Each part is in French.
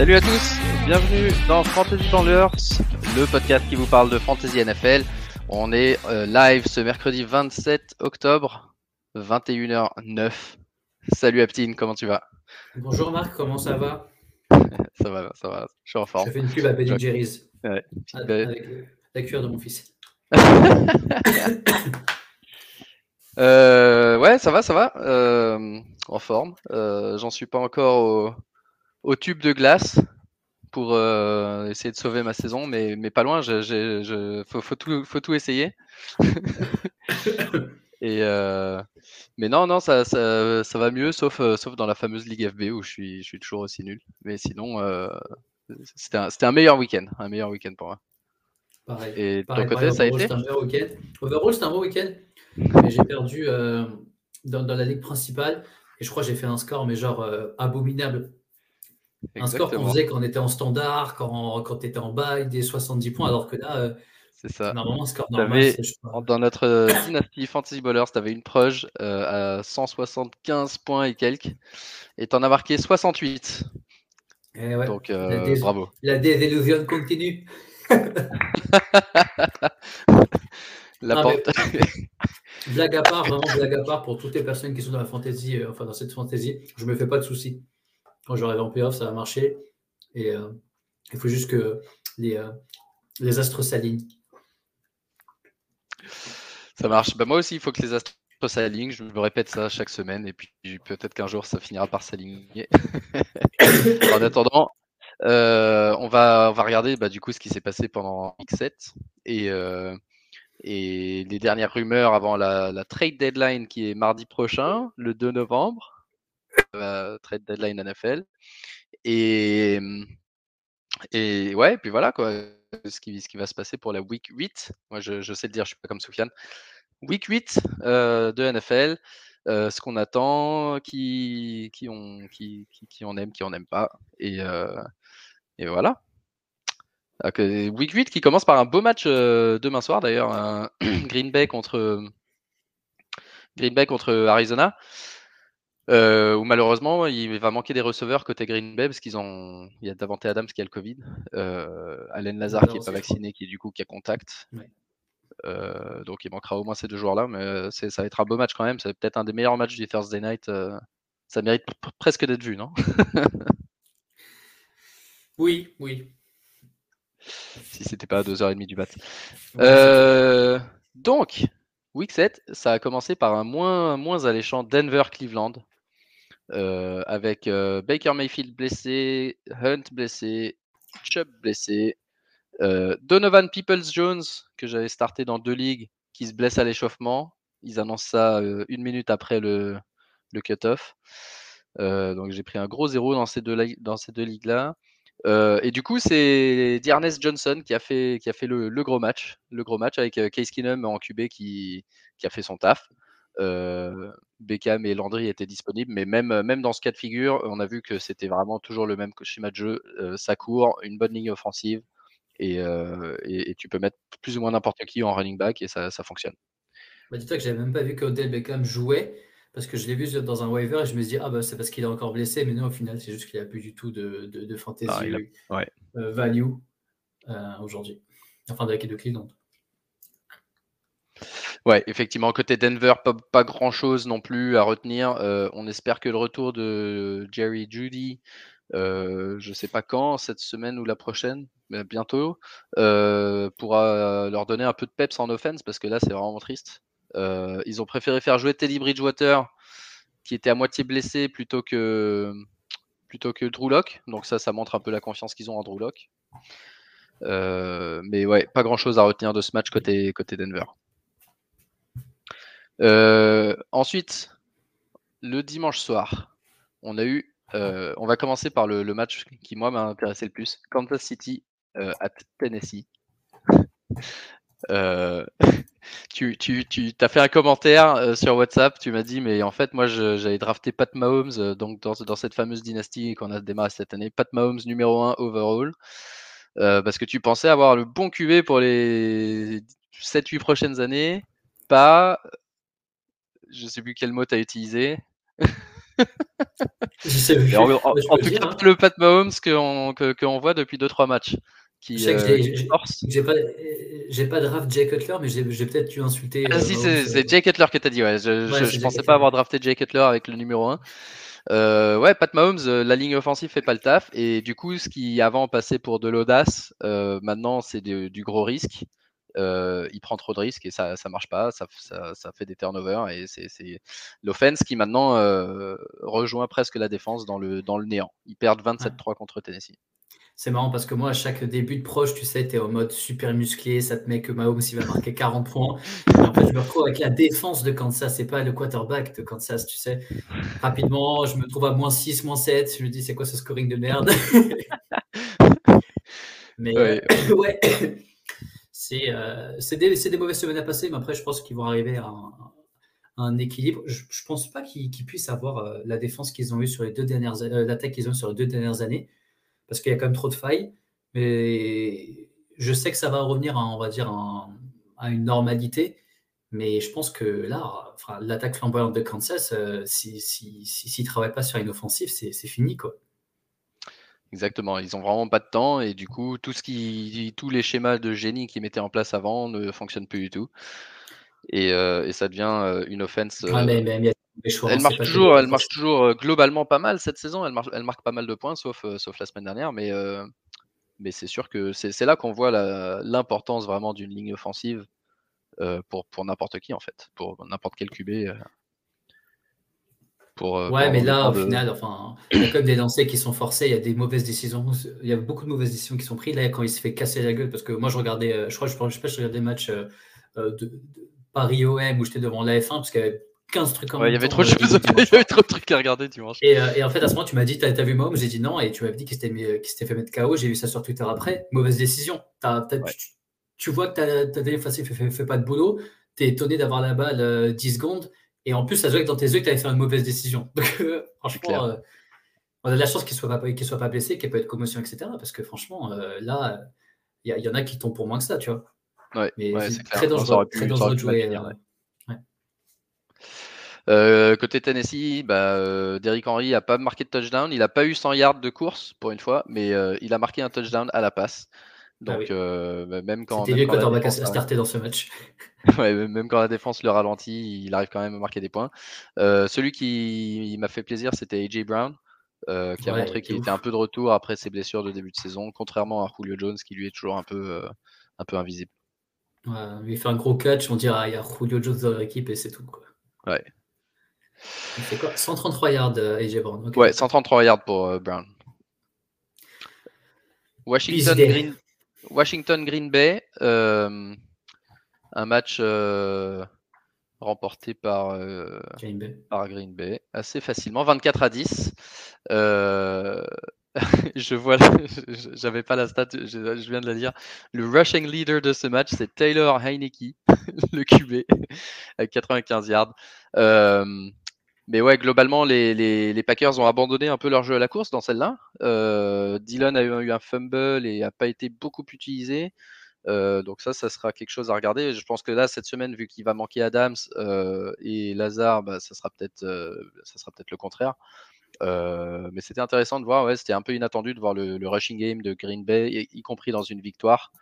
Salut à tous, bienvenue dans Fantasy Banlieue, le podcast qui vous parle de Fantasy NFL. On est euh, live ce mercredi 27 octobre, 21h09. Salut Aptine, comment tu vas? Bonjour Marc, comment ça va? Ça va, ça va, je suis en forme. Je fais une pub à Ben Jerry's. Ouais. Avec la cuillère de mon fils. euh, ouais, ça va, ça va. Euh, en forme. Euh, J'en suis pas encore au, tube de glace pour euh, essayer de sauver ma saison, mais, mais pas loin. Je, je, je faut, faut, tout, faut tout essayer. Et euh, mais non, non, ça, ça, ça, va mieux, sauf, euh, sauf dans la fameuse Ligue FB où je suis, je suis toujours aussi nul. Mais sinon, c'était un, un, meilleur week-end, un meilleur week-end pour moi. Pareil. Et pareil, ton côté, ça a été c'était un meilleur week-end. Overall, c'était un bon week-end. Mais j'ai perdu dans, dans, la ligue principale. Et je crois que j'ai fait un score, mais genre euh, Un score qu'on faisait quand on était en standard, quand, quand tu étais en bail, des 70 points, alors que là, euh, c'est ça. Normalement, score normal, dans notre euh, dynastie Fantasy Ballers, tu avais une proge euh, à 175 points et quelques, et tu en as marqué 68. Et ouais. Donc, euh, la bravo. La désillusion continue. la Non, porte. Blague à part, vraiment blague à part pour toutes les personnes qui sont dans la fantasy, euh, enfin dans cette fantasy, je me fais pas de soucis. Quand arriver en playoff, ça va marcher. Et euh, il faut juste que les, euh, les astres s'alignent. Ça marche. Bah, moi aussi, il faut que les astres s'alignent. Je me répète ça chaque semaine et puis peut-être qu'un jour ça finira par s'aligner. en attendant, euh, on, va, on va regarder bah, du coup ce qui s'est passé pendant X7 et, et les dernières rumeurs avant la, trade deadline qui est mardi prochain, le 2 novembre, la trade deadline NFL. Et, et ouais, puis voilà quoi ce qui, ce qui va se passer pour la week 8. Moi, je, je sais le dire, je suis pas comme Soufiane. Week 8 euh, de NFL, euh, ce qu'on attend, qui, qui, on, qui, qui, qui, on aime, qui on n'aime pas. Et, euh, et voilà. Donc, week 8 qui commence par un beau match euh, demain soir d'ailleurs, Green Green Bay contre Arizona. Euh, où malheureusement il va manquer des receveurs côté Green Bay parce qu'ils ont il y a Davante Adams qui a le Covid, euh, Allen Lazare qui n'est pas vacciné, qui est du coup qui a contact. Ouais. Euh, donc il manquera au moins ces deux joueurs là, mais ça va être un beau match quand même. C'est peut-être un des meilleurs matchs du Thursday night. Euh, ça mérite presque d'être vu, non? Oui, oui. Si c'était pas à 2h30 du. Ouais, donc, Week 7, ça a commencé par un moins, moins alléchant Denver-Cleveland. Euh, avec euh, Baker Mayfield blessé, Hunt blessé, Chubb blessé, euh, Donovan Peoples-Jones, que j'avais starté dans deux ligues, qui se blesse à l'échauffement. Ils annoncent ça une minute après le, cut-off. donc j'ai pris un gros zéro dans ces deux, ligues-là. et du coup, c'est Dearness Johnson qui a fait, le, gros match, le gros match avec Case Keenum en QB qui a fait son taf. Euh, Beckham et Landry étaient disponibles, mais même, même dans ce cas de figure, on a vu que c'était vraiment toujours le même schéma de jeu. Euh, ça court, une bonne ligne offensive, et, euh, et, et tu peux mettre plus ou moins n'importe qui en running back, et ça, ça fonctionne. Bah, Dis-toi que j'avais même pas vu qu'Odell Beckham jouait, parce que je l'ai vu dans un waiver, et je me suis dit, ah bah c'est parce qu'il est encore blessé, mais non, au final, c'est juste qu'il n'a plus du tout de, de, de fantasy Ah, il a- ouais. euh, value aujourd'hui. Enfin, de de Cleveland. Ouais, effectivement, côté Denver, pas, grand chose non plus à retenir. Euh, on espère que le retour de Jerry Judy, euh, je sais pas quand, cette semaine ou la prochaine, mais bientôt, euh, pourra leur donner un peu de peps en offense parce que là, c'est vraiment triste. Ils ont préféré faire jouer Teddy Bridgewater, qui était à moitié blessé, plutôt que, plutôt que Drew Lock. Donc ça, ça montre un peu la confiance qu'ils ont en Drew Lock. Euh, mais ouais, pas grand chose à retenir de ce match côté, côté Denver. Euh, ensuite, le dimanche soir, on a eu, euh, on va commencer par le, match qui moi m'a intéressé le plus, Kansas City euh, à Tennessee. Euh, tu, tu, tu as fait un commentaire sur WhatsApp, tu m'as dit, mais en fait, moi, j'avais drafté Pat Mahomes, donc dans, dans, cette fameuse dynastie qu'on a démarré cette année, Pat Mahomes numéro 1 overall, parce que tu pensais avoir le bon QB pour les 7-8 prochaines années, pas, je sais plus quel mot tu as utilisé. en, en, tout cas, hein. le Pat Mahomes qu'on que, voit depuis 2-3 matchs. Qui, j'ai euh, pas, pas draft Jay Cutler, mais j'ai peut-être dû insulter. Ah, si, euh, c'est Jay Cutler que tu as dit. Ouais. Je, je, pensais pas avoir drafté Jay Cutler avec le numéro 1. Euh, ouais, Pat Mahomes, euh, la ligne offensive fait pas le taf. Et du coup, ce qui avant passait pour de l'audace, euh, maintenant c'est du gros risque. Il prend trop de risques et ça ça marche pas, ça, ça, fait des turnovers et c'est l'offense qui maintenant rejoint presque la défense dans le, dans le néant. Ils perdent 27-3 contre Tennessee. C'est marrant parce que moi, à chaque début de proche, tu sais, tu es en mode super musclé, ça te met que Mahomes il va marquer 40 points. Et en fait, je me retrouve avec la défense de Kansas, c'est pas le quarterback de Kansas, tu sais. Rapidement, je me trouve à moins 6, moins 7. Je me dis, c'est quoi ce scoring de merde? Mais ouais, euh, c'est des, mauvaises semaines à passer, mais après, je pense qu'ils vont arriver à un, équilibre. Je, ne pense pas qu'ils puissent avoir euh, la défense qu'ils ont eu sur les deux dernières euh, l'attaque qu'ils ont eu sur les deux dernières années parce qu'il y a quand même trop de failles. Mais je sais que ça va revenir, à, on va dire, à, une normalité. Mais je pense que là, l'attaque flamboyante de Kansas, euh, s'ils si, ne travaillent pas sur une offensive, c'est fini. quoi. Exactement, ils ont vraiment pas de temps et du coup, tout ce qui, tous les schémas de génie qu'ils mettaient en place avant ne fonctionnent plus du tout. Et, euh, ça devient euh, une offense. Ah, mais, elle marche toujours, elle marche toujours euh, globalement pas mal cette saison. Elle, marque pas mal de points, sauf, euh, sauf la semaine dernière. Mais, euh, mais c'est sûr que c'est là qu'on voit l'importance vraiment d'une ligne offensive pour, pour n'importe qui, en fait, pour n'importe quel QB. Pour, ouais, mais là, au final, enfin, il y a comme des lancers qui sont forcés, il y a des mauvaises décisions. Il y a beaucoup de mauvaises décisions qui sont prises. Là, quand il se fait casser la gueule, parce que moi, je regardais, je crois, je, je, sais pas, je regardais des matchs de, Paris-OM où j'étais devant la F1 parce qu'il y avait 15 trucs en Il y avait trop de choses, il y avait trop de trucs à regarder dimanche. Et, euh, et en fait, à ce moment, tu m'as dit, t'as as vu Mahomes J'ai dit non, et tu m'avais dit qu'il s'était fait mettre KO. J'ai vu ça sur Twitter après. Mauvaise décision. tu, vois que ta défense fait, fait, fait, pas de boulot. Tu es étonné d'avoir la balle 10 euh, secondes. Et en plus, ça se voit que dans tes yeux, tu avais fait une mauvaise décision. Donc, euh, franchement, on a de la chance qu'il ne soit, pas, soit pas blessé, qu'il n'y ait pas de commotion, etc. Parce que franchement, là, il y, y, en a qui tombent pour moins que ça, tu vois. Ouais, Mais c'est très dangereux, très dangereux de jouer. Euh, côté Tennessee, bah, euh, Derrick Henry n'a pas marqué de touchdown. Il n'a pas eu 100 yards de course pour une fois, mais euh, il a marqué un touchdown à la passe. Ah Donc, bah, même quand. C'était quand on va starter dans ce match. même quand la défense le ralentit, il arrive quand même à marquer des points. celui qui m'a fait plaisir, c'était AJ Brown. qui a montré qu'il était un peu de retour après ses blessures de début de saison, contrairement à Julio Jones qui lui est toujours un peu, un peu invisible. il fait un gros catch, on dirait ah, il y a Julio Jones dans l'équipe et c'est tout. Quoi. Ouais, il quoi? 133 yards, euh, AJ Brown. Ouais, 133 yards pour euh, Brown. Washington Green, Washington Green Bay, euh, un match remporté par, Green Bay. par Green Bay assez facilement, 24 à 10. je vois, j'avais pas la stat, je, viens de la dire. Le rushing leader de ce match, c'est Taylor Heineke, le QB, avec 95 yards. Mais ouais, globalement, les, Packers ont abandonné un peu leur jeu à la course dans celle-là. Euh, Dylan a eu, un fumble et n'a pas été beaucoup utilisé. Euh, donc ça, ça sera quelque chose à regarder. Je pense que là, cette semaine, vu qu'il va manquer Adams euh, et Lazare, bah, ça sera peut-être peut-être le contraire. mais c'était intéressant de voir, ouais, c'était un peu inattendu de voir le, rushing game de Green Bay, y, compris dans une victoire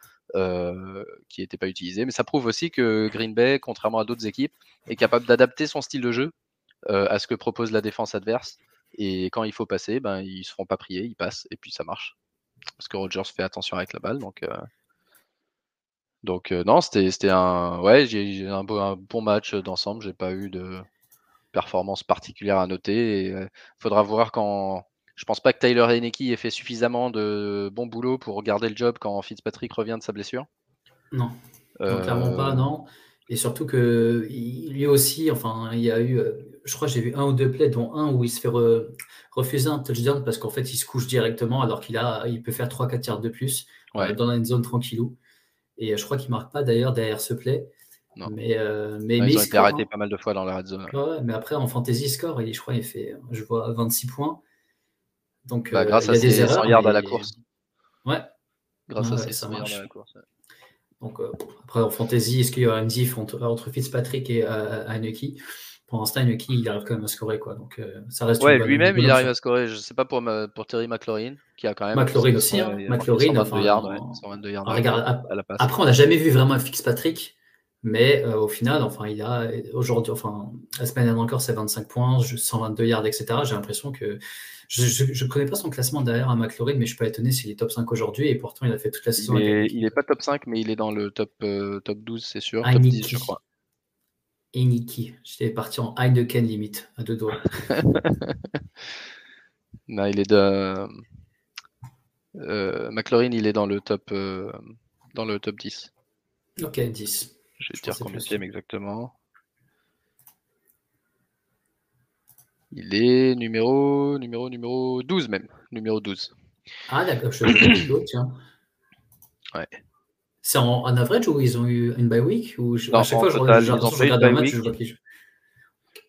qui n'était pas utilisée. Mais ça prouve aussi que Green Bay, contrairement à d'autres équipes, est capable d'adapter son style de jeu à ce que propose la défense adverse. Et quand il faut passer, ben, ils se feront pas prier, ils passent, et puis ça marche. Parce que Rogers fait attention avec la balle. Donc, euh, donc euh, non, c'était un, ouais, j'ai un, un, bon match d'ensemble. J'ai pas eu de performance particulière à noter. Il faudra voir quand. Je pense pas que Tyler Heineke ait fait suffisamment de bon boulot pour garder le job quand Fitzpatrick revient de sa blessure. Non, clairement pas, non. Et surtout que lui aussi, enfin, il y a eu, euh, je crois que j'ai vu un ou deux plays, dont un où il se fait refuser un touchdown parce qu'en fait, il se couche directement alors qu'il a, il peut faire 3-4 yards de plus euh, dans une zone tranquillou. Et je crois qu'il ne marque pas d'ailleurs derrière ce play. Non. Mais, euh, mais, ils ont été arrêtés hein. pas mal de fois dans la red zone. Ouais, mais après, en fantasy score, je crois qu'il fait, je vois 26 points. Donc, bah, grâce à ses 100 yards à la course. Ouais. Grâce à ses 100 yards à la course. Donc, euh, après, en fantasy, est-ce qu'il y aura une diff entre, Fitzpatrick et euh, pour l'instant, qui il arrive quand même à scorer. Quoi. Donc, euh, ça reste ouais, lui-même, il arrive à scorer. Je ne sais pas pour, pour Terry McLaurin, qui a quand même. McLaurin aussi. Hein. McLaurin, 122 yards. après, on n'a jamais vu vraiment Fitzpatrick. Mais euh, au final, enfin, il a aujourd'hui, enfin, la semaine dernière encore, c'est 25 points, 122 yards, etc. J'ai l'impression que je ne connais pas son classement derrière un McLaurin, mais je suis pas étonné s'il est top 5 aujourd'hui. Et pourtant, il a fait toute la saison. Il n'est pas top 5, mais il est dans le top, euh, top 12, c'est sûr. top 10, je crois. Eniki. J'étais parti en Heineken limite, à deux doigts. non, il est de. Euh, McLaurin, il est dans le top, euh, dans le top 10. Ok, 10. Je vais te dire combien exactement. Il est numéro, numéro, numéro 12 même. Numéro 12. Ah d'accord, je suis tiens. Ouais. C'est en, average ou ils ont eu une bye week ou À chaque fois, total, je, regarde un match, je vois qui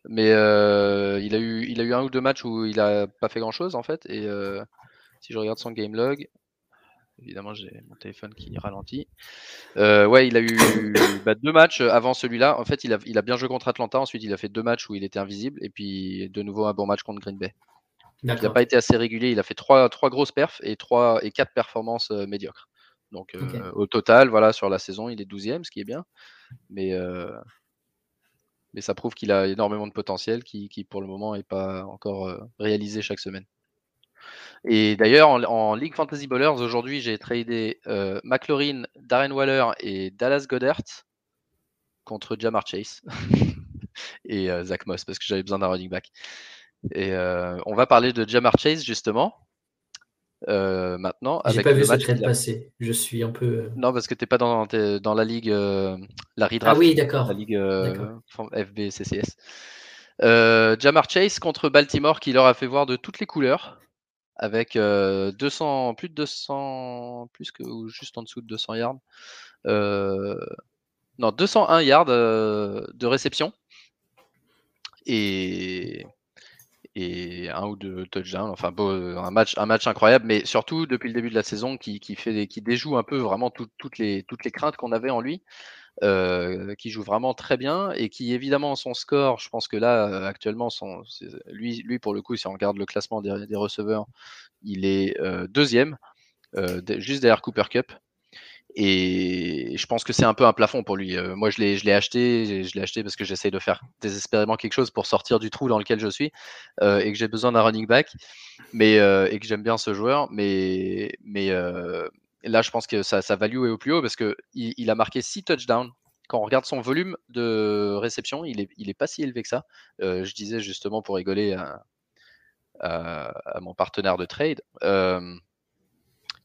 Mais euh, il, a eu, il a eu un ou deux matchs où il a pas fait grand chose en fait. Et euh, si je regarde son game log, évidemment j'ai mon téléphone qui ralentit. Euh, ouais, il a eu bah, deux matchs avant celui-là. En fait, il a, il a bien joué contre Atlanta. Ensuite, il a fait deux matchs où il était invisible. Et puis de nouveau un bon match contre Green Bay. Il n'a pas été assez régulier. Il a fait trois, trois grosses perfs et, trois, et quatre performances médiocres. Donc euh, au total, voilà, sur la saison, il est 12e, ce qui est bien. Mais, euh, mais ça prouve qu'il a énormément de potentiel qui, pour le moment n'est pas encore euh, réalisé chaque semaine. Et d'ailleurs, en, League Fantasy Bowlers, aujourd'hui, j'ai tradé McLaurin, Darren Waller et Dallas Goddard contre Jamar Chase et Zach Moss parce que j'avais besoin d'un running back. Et on va parler de Jamar Chase justement. Euh, maintenant. J'ai pas vu ce trade passer. Je suis un peu. Euh, non, parce que tu n'es pas dans, dans la ligue, euh, la redraft. Ah oui, d'accord. La ligue FBCCS. Jamar Chase contre Baltimore qui leur a fait voir de toutes les couleurs avec 200, plus de 200, plus que ou juste en dessous de 200 yards. non, 201 yards de réception. Et et un ou deux touchdowns. Enfin, un, match, un match incroyable, mais surtout depuis le début de la saison qui, fait, qui déjoue un peu vraiment toutes, les, toutes les craintes qu'on avait en lui. Euh, qui joue vraiment très bien et qui évidemment son score, je pense que là actuellement son, lui, lui pour le coup si on regarde le classement des, receveurs, il est euh, deuxième, euh, juste derrière Cooper Cup. Et je pense que c'est un peu un plafond pour lui. Euh, moi, je l'ai, acheté, je l'ai acheté parce que j'essaye de faire désespérément quelque chose pour sortir du trou dans lequel je suis euh, et que j'ai besoin d'un running back, mais euh, et que j'aime bien ce joueur. Mais, mais là, je pense que sa, value est au plus haut parce que il, a marqué 6 touchdowns. Quand on regarde son volume de réception, il est, il est pas si élevé que ça. je disais justement pour rigoler à mon partenaire de trade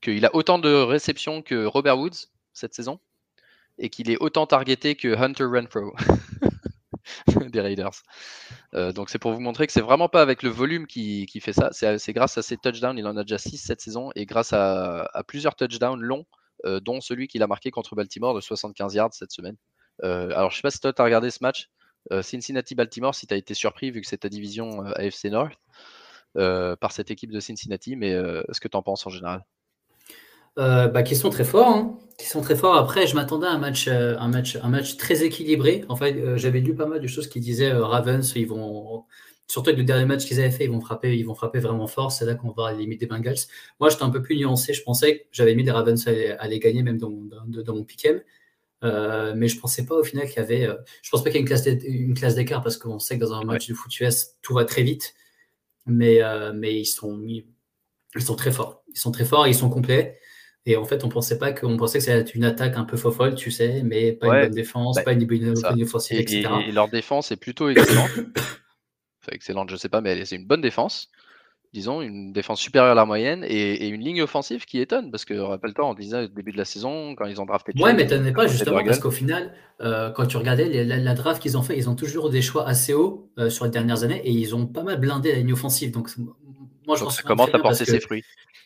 qu'il a autant de réceptions que Robert Woods cette saison et qu'il est autant targeté que Hunter Renfro des Raiders. Euh, donc c'est pour vous montrer que c'est vraiment pas avec le volume qui, fait ça, c'est grâce à ses touchdowns, il en a déjà 6 cette saison, et grâce à, plusieurs touchdowns longs, euh, dont celui qu'il a marqué contre Baltimore de 75 yards cette semaine. Euh, alors je sais pas si toi tu regardé ce match, Cincinnati-Baltimore, si tu as été surpris vu que c'est ta division AFC North par cette équipe de Cincinnati, mais ce que tu en penses en général? Euh, bah, qui sont très forts, hein. qui sont très forts. Après, je m'attendais à un match, euh, un match, un match très équilibré. En fait, euh, j'avais lu pas mal de choses qui disaient Ravens, ils vont, surtout avec le dernier match qu'ils avaient fait, ils vont frapper, ils vont frapper vraiment fort. C'est là qu'on va limiter des Bengals. Moi, j'étais un peu plus nuancé. Je pensais que j'avais mis les Ravens à, les gagner même dans, dans, mon pick mais je pensais pas au final qu'il y avait. je pense pas qu'il y ait une classe d'écart parce qu'on sait que dans un match de foot US, tout va très vite. Mais, mais ils sont, ils sont très forts. Ils sont très forts, ils sont complets. Et en fait, on pensait pas qu'on pensait que c'était une attaque un peu fofolle, tu sais, mais pas une bonne défense, bah, pas une bonne offensive, etc. Et, leur défense est plutôt excellente. enfin, excellente, je sais pas, mais c'est une bonne défense. Disons, une défense supérieure à la moyenne et, une ligne offensive qui étonne. Parce que, rappelle-toi, on disait au début de la saison, quand ils ont drafté. Ouais, mais t'étonnais pas, justement, parce qu'au final, euh, quand tu regardais la, draft qu'ils ont fait, ils ont toujours des choix assez hauts euh, sur les dernières années et ils ont pas mal blindé la ligne offensive. Donc, moi, je pense ça commence à porter ses fruits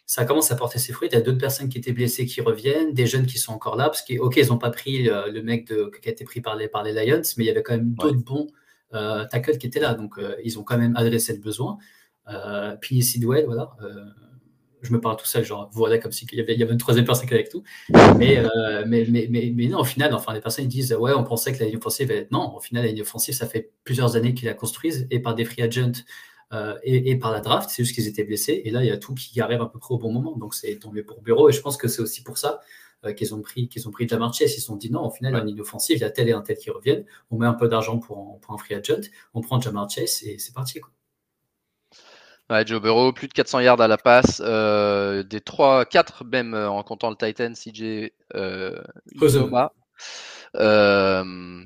ça commence à porter ses fruits. Il y a d'autres personnes qui étaient blessées qui reviennent, des jeunes qui sont encore là, parce que, ok, ils n'ont pas pris le, mec de, qui a été pris par les, par les Lions, mais il y avait quand même d'autres bons euh, tackles qui étaient là. Donc, euh, ils ont quand même adressé le besoin. Euh, puis Sidwell, voilà. Euh, je me parle tout seul, genre voilà comme si il y avait, il y avait une troisième personne qui avec tout. Mais, euh, mais, mais, mais, mais, non, au final, enfin, les personnes ils disent ouais, on pensait que la ligne offensive être... Non, au final, la ligne offensive, ça fait plusieurs années qu'ils la construisent et par des free agents euh, et, et, par la draft. C'est juste qu'ils étaient blessés et là, il y a tout qui arrive à peu près au bon moment. Donc c'est tombé pour Bureau et je pense que c'est aussi pour ça euh, qu'ils ont pris qu'ils ont pris de la marche. Ils se sont dit non, au final, ouais. la ligne offensive, il y a tel et un tel qui reviennent. On met un peu d'argent pour, pour un free agent, on prend Jamar Chase et c'est parti. Quoi. Ouais, Joe Burrow, plus de 400 yards à la passe, euh, des 3, 4 même euh, en comptant le Titan, CJ euh, Uzoma, euh,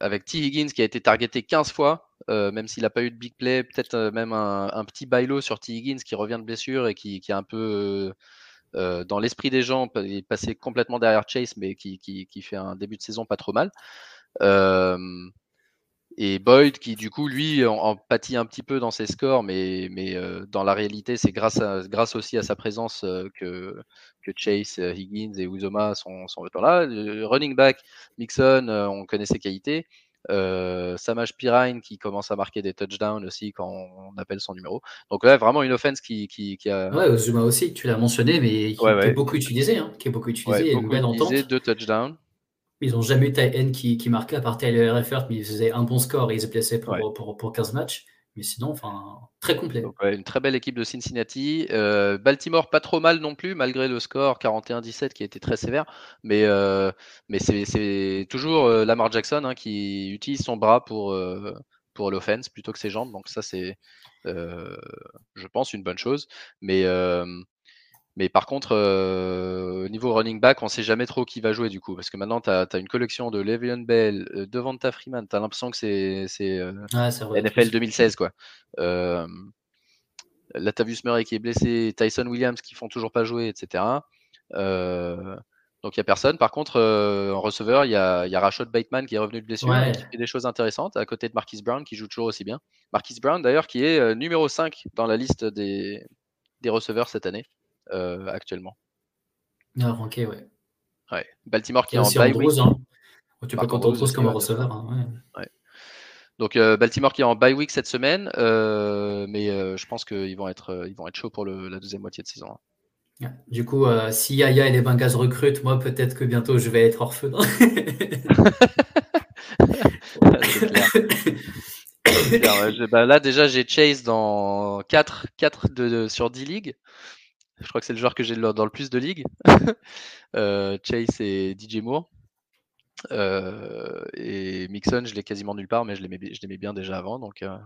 avec T. Higgins qui a été targeté 15 fois, euh, même s'il n'a pas eu de big play, peut-être euh, même un, un, petit bailo sur T. Higgins qui revient de blessure et qui, est un peu dans l'esprit des gens, est passé complètement derrière Chase, mais qui, qui, fait un début de saison pas trop mal. Et Boyd, qui du coup, lui, en, pâtit un petit peu dans ses scores, mais, mais euh, dans la réalité, c'est grâce, grâce aussi à sa présence euh, que, que Chase, euh, Higgins et Uzoma sont, sont là. Le running back, Mixon, on connaît ses qualités. Euh, Samaj Pirine qui commence à marquer des touchdowns aussi quand on appelle son numéro. Donc là, vraiment une offense qui, qui, qui a. Ouais, Uzuma aussi, tu l'as mentionné, mais qui, ouais, ouais. est beaucoup utilisé, hein, qui est beaucoup utilisé, ouais, beaucoup une belle utilisé, entente. Deux touchdowns. Ils n'ont jamais eu N qui, qui marquait à part Tyler Effort, mais ils faisaient un bon score et ils se blessaient pour, pour, pour, 15 matchs. Mais sinon, enfin, très complet. Une très belle équipe de Cincinnati. Euh, Baltimore, pas trop mal non plus, malgré le score 41-17 qui a été très sévère. Mais, euh, mais c'est toujours euh, Lamar Jackson hein, qui utilise son bras pour, pour l'offense plutôt que ses jambes. Donc ça, c'est, je pense, une bonne chose. Mais mais par contre, euh, niveau running back, on ne sait jamais trop qui va jouer du coup. Parce que maintenant, tu as, as, une collection de Le'Veon Bell, euh, Devonta Freeman. Tu as l'impression que c'est euh, ah, NFL 2016. Quoi. Euh, Latavius Murray qui est blessé, Tyson Williams qui font toujours pas jouer, etc. Euh, donc il n'y a personne. Par contre, euh, en receveur, il y a, y a Rashad Bateman qui est revenu de blessure ouais. et qui fait des choses intéressantes à côté de Marquis Brown qui joue toujours aussi bien. Marquis Brown d'ailleurs qui est numéro 5 dans la liste des, des receveurs cette année euh, actuellement. Ah, ok, ouais. Ouais. Baltimore qui est en bye week. Hein. Tu peux compter Andrews comme un receveur. Hein, ouais. Ouais. Donc euh, Baltimore qui est en bye week cette semaine, euh, mais euh, je pense qu'ils vont être ils vont être chauds pour le, la deuxième moitié de saison. Hein. Du coup, euh, si Yaya et les Bengals recrutent, moi peut-être que bientôt je vais être orphelin. Alors, bah, là déjà j'ai Chase dans 4, 4 de, de, sur 10 ligues. Je crois que c'est le joueur que j'ai dans le plus de ligues. euh, Chase et DJ Moore. Euh, et Mixon, je l'ai quasiment nulle part, mais je l'aimais bien déjà avant. Donc, euh,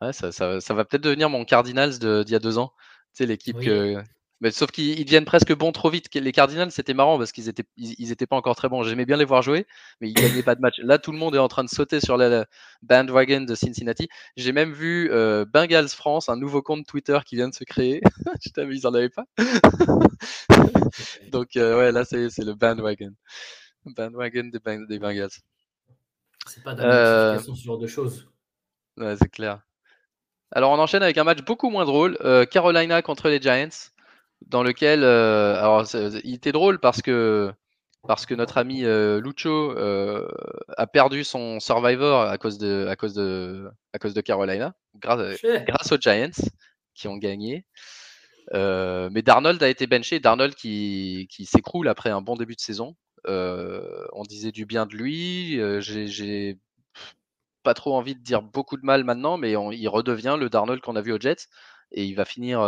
ouais, ça, ça, ça, va peut-être devenir mon Cardinals d'il y a deux ans. Sais, l'équipe oui. que, mais sauf qu'ils deviennent presque bons trop vite. Les Cardinals, c'était marrant parce qu'ils étaient, ils, ils, étaient pas encore très bons. J'aimais bien les voir jouer, mais ils gagnaient pas de match. Là, tout le monde est en train de sauter sur la, bandwagon de Cincinnati. J'ai même vu euh, Bengals France, un nouveau compte Twitter qui vient de se créer. Putain, mais ils en avaient pas. Donc, euh, ouais, là, c'est le bandwagon. Bandwagon des, ben des Bengals. C'est pas euh... ce genre de choses. Ouais, c'est clair. Alors, on enchaîne avec un match beaucoup moins drôle. Euh, Carolina contre les Giants dans lequel, euh, alors, il était drôle parce que parce que notre ami euh, Lucho euh, a perdu son Survivor à cause de à cause de à cause de Carolina, grâce, grâce aux Giants qui ont gagné. Euh, mais Darnold a été benché. Darnold qui, qui s'écroule après un bon début de saison. On disait du bien de lui. J'ai pas trop envie de dire beaucoup de mal maintenant, mais on, il redevient le Darnold qu'on a vu aux Jets et il va finir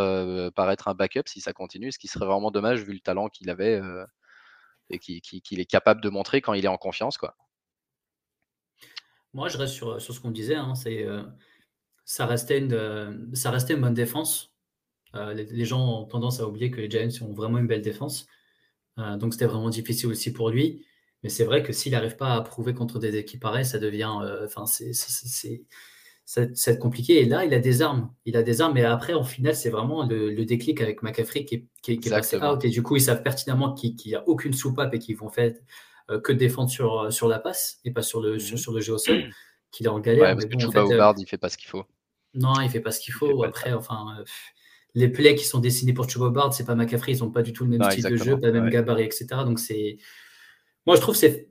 par être un backup si ça continue, ce qui serait vraiment dommage vu le talent qu'il avait euh, et qu'il qui, qui est capable de montrer quand il est en confiance. Moi, je reste sur, sur ce qu'on disait. Hein, ça, restait une, ça restait une bonne défense. Les, les, gens ont tendance à oublier que les Giants ont vraiment une belle défense. donc, c'était vraiment difficile aussi pour lui. Mais c'est vrai que s'il n'arrive pas à prouver contre des équipes pareilles, ça devient. Enfin, c'est ça, ça va être compliqué. Et là, il a des armes. Il a des armes. Mais après, en final, c'est vraiment le, le, déclic avec McCaffrey qui est, qui est, qui est passé out. Et du coup, ils savent pertinemment qu'il n'y a aucune soupape et qu'ils vont faire euh, que défendre sur, sur la passe et pas sur le, mm -hmm. sur, sur, le jeu au sol, qu'il est en galère. Ouais, parce mais bon, que en fait, euh, il fait pas ce qu'il faut. Non, il fait pas ce qu'il faut. Après, enfin, euh, les plays qui sont dessinés pour Chuba Bard, c'est pas McCaffrey. Ils n'ont pas du tout le même non, style exactement. de jeu, pas le même ouais. gabarit, etc. Donc, c'est. Moi, je trouve que c'est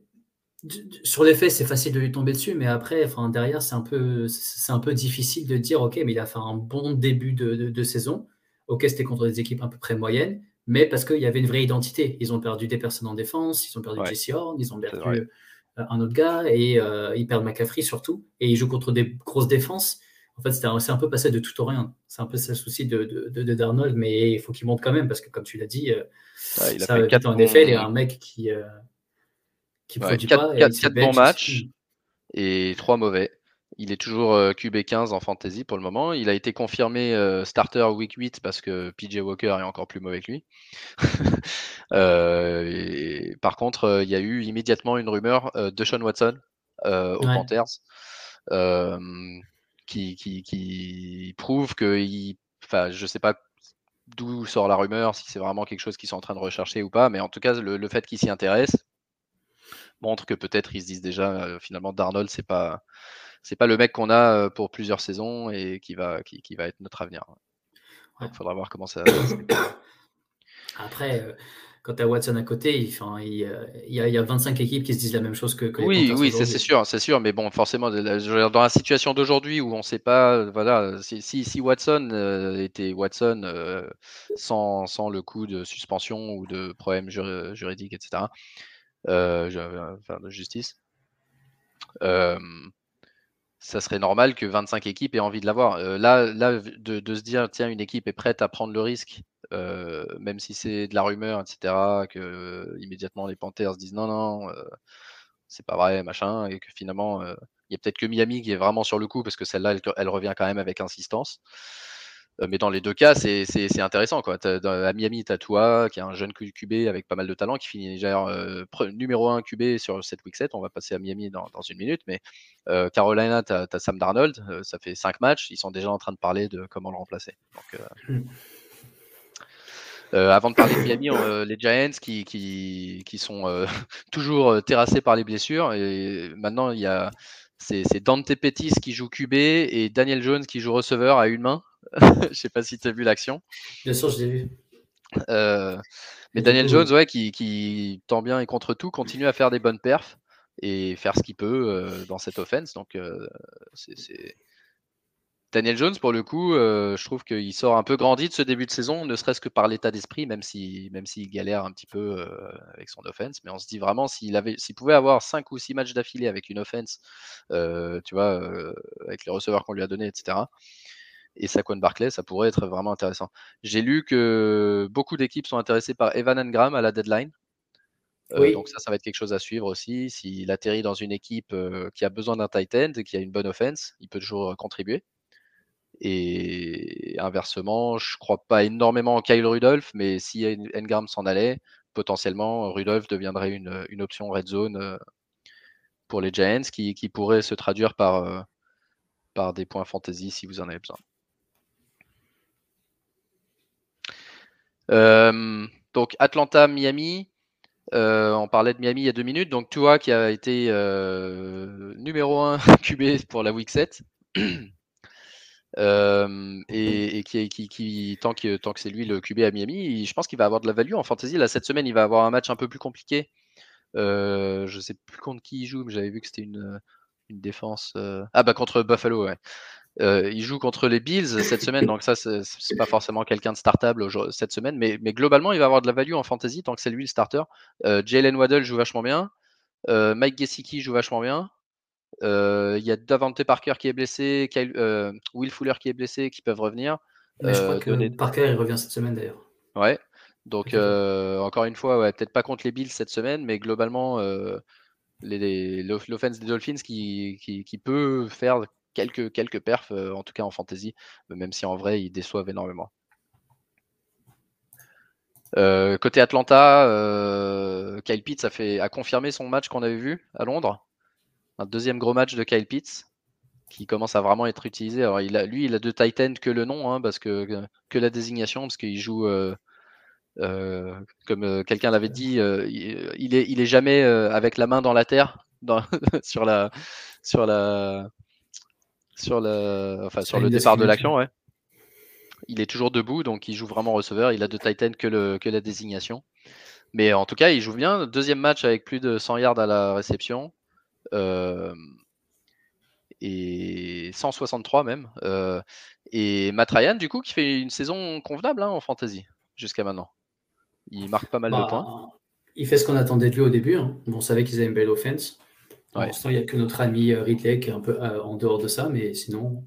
sur les faits, c'est facile de lui tomber dessus, mais après, enfin, derrière, c'est un, peu, c'est un peu difficile de dire, OK, mais il a fait un bon début de, de, de saison. ok, c'était contre des équipes à peu près moyennes, mais parce qu'il y avait une vraie identité. Ils ont perdu des personnes en défense, ils ont perdu Jesse Horn, ils ont perdu euh, un autre gars, et euh, ils perdent McCaffrey surtout, et ils jouent contre des grosses défenses. En fait, c'est un, peu passé de tout au rien. C'est un peu ça le souci de, de, Darnold, mais il faut qu'il monte quand même, parce que comme tu l'as dit, euh, il a fait en un mec qui, qui produit pas. 4 bons matchs et 3 mauvais. Il est toujours QB15 en fantasy pour le moment. Il a été confirmé starter week 8 parce que PJ Walker est encore plus mauvais que lui. par contre, il y a eu immédiatement une rumeur de Sean Watson aux Panthers qui, qui, prouve que il, je sais pas d'où sort la rumeur, si c'est vraiment quelque chose qu'ils sont en train de rechercher ou pas, mais en tout cas, le, le fait qu'ils s'y intéressent montre que peut-être ils se disent déjà finalement Darnold c'est pas c'est pas le mec qu'on a pour plusieurs saisons et qui va, qui, qui va être notre avenir. Il faudra voir comment ça. Après, quand tu as Watson à côté, il, il, y a, il, y a, 25 équipes qui se disent la même chose que, Oui, oui, c'est sûr, c'est sûr. Mais bon, forcément, dans la situation d'aujourd'hui où on ne sait pas, voilà, si, si, Watson était Watson sans, sans, le coup de suspension ou de problème juridique, etc., enfin, de justice ça serait normal que 25 équipes aient envie de l'avoir. Euh, là, là de, se dire, tiens, une équipe est prête à prendre le risque, euh, même si c'est de la rumeur, etc., que euh, immédiatement les Panthers se disent non, non, c'est pas vrai, machin, et que finalement, il y a peut-être que Miami qui est vraiment sur le coup, parce que celle-là, elle, revient quand même avec insistance. Euh, mais dans les deux cas, c'est intéressant. Quoi. à Miami, tu as toi, qui est un jeune QB avec pas mal de talent, qui finit déjà euh, numéro 1 QB sur cette week 7. On va passer à Miami dans, une minute. Mais euh, Carolina, tu as, Sam Darnold. ça fait 5 matchs. Ils sont déjà en train de parler de comment le remplacer. Hmm. avant de parler de Miami, les Giants qui, qui, qui sont toujours terrassés par les blessures. Et maintenant, il y a c'est Dante Pettis qui joue QB et Daniel Jones qui joue receveur à une main. je sais pas si tu as vu l'action. Bien sûr, je l'ai vu. Euh, mais Daniel Jones, ouais, qui, qui tend bien et contre tout, continue à faire des bonnes perfs et faire ce qu'il peut euh, dans cette offense. Donc, euh, c'est Daniel Jones, pour le coup, je trouve qu'il sort un peu grandi de ce début de saison, ne serait-ce que par l'état d'esprit, même s'il même s'il galère un petit peu avec son offense. Mais on se dit vraiment, s'il avait, s'il pouvait avoir 5 ou 6 matchs d'affilée avec une offense, tu vois, avec les receveurs qu'on lui a donnés, etc et Saquon Barclay, ça pourrait être vraiment intéressant. J'ai lu que beaucoup d'équipes sont intéressées par Evan Engram à la deadline. Euh, donc ça, ça va être quelque chose à suivre aussi. S'il atterrit dans une équipe euh, qui a besoin d'un tight end, qui a une bonne offense, il peut toujours euh, contribuer. Et inversement, je crois pas énormément en Kyle Rudolph, mais si Engram s'en allait, potentiellement Rudolph deviendrait une, option red zone pour les Giants qui, qui pourrait se traduire par, par des points fantasy si vous en avez besoin. Donc Atlanta, Miami. Euh, on parlait de Miami il y a deux minutes. Donc Tua qui a été euh, numéro 1 QB pour la week 7. et, qui, tant que, tant que c'est lui le QB à Miami, je pense qu'il va avoir de la value en fantasy. Là, cette semaine, il va avoir un match un peu plus compliqué. je ne sais plus contre qui il joue, mais j'avais vu que c'était une, une défense. Ah, bah contre Buffalo, ouais. Euh, il joue contre les Bills cette semaine, donc ça, c'est pas forcément quelqu'un de startable cette semaine, mais, mais, globalement, il va avoir de la value en fantasy tant que c'est lui le starter. Euh, Jalen Waddle joue vachement bien. Euh, Mike Gesicki joue vachement bien. Il y a Davante Parker qui est blessé, Will Fuller qui est blessé, qui peuvent revenir. je crois que Parker il revient cette semaine d'ailleurs. Ouais. Donc encore une fois, ouais, peut-être pas contre les Bills cette semaine, mais globalement, l'offense des Dolphins qui, qui, qui, peut faire quelques, quelques perfs, en tout cas en fantasy, même si en vrai, ils déçoivent énormément. côté Atlanta, Kyle Pitts a, confirmé son match qu'on avait vu à Londres. Un deuxième gros match de Kyle Pitts qui commence à vraiment être utilisé. Alors, lui, il a de Titan que le nom, hein, parce que, que la désignation, parce qu'il joue, comme quelqu'un l'avait dit, il, est, il est jamais avec la main dans la terre sur la, sur la, sur le, enfin, sur le départ de l'action. Ouais. Il est toujours debout, donc il joue vraiment receveur. Il a de Titan que, le, que la désignation. Mais en tout cas, il joue bien. Deuxième match avec plus de 100 yards à la réception. Euh, et 163 même. et Matt Ryan, du coup, qui fait une saison convenable hein, en fantasy jusqu'à maintenant. Il marque pas mal de bah, points. Il fait ce qu'on attendait de lui au début. Hein. on savait qu'ils avaient une belle offense. Pour l'instant, il n'y a que notre ami Ridley qui est un peu en dehors de ça, mais sinon,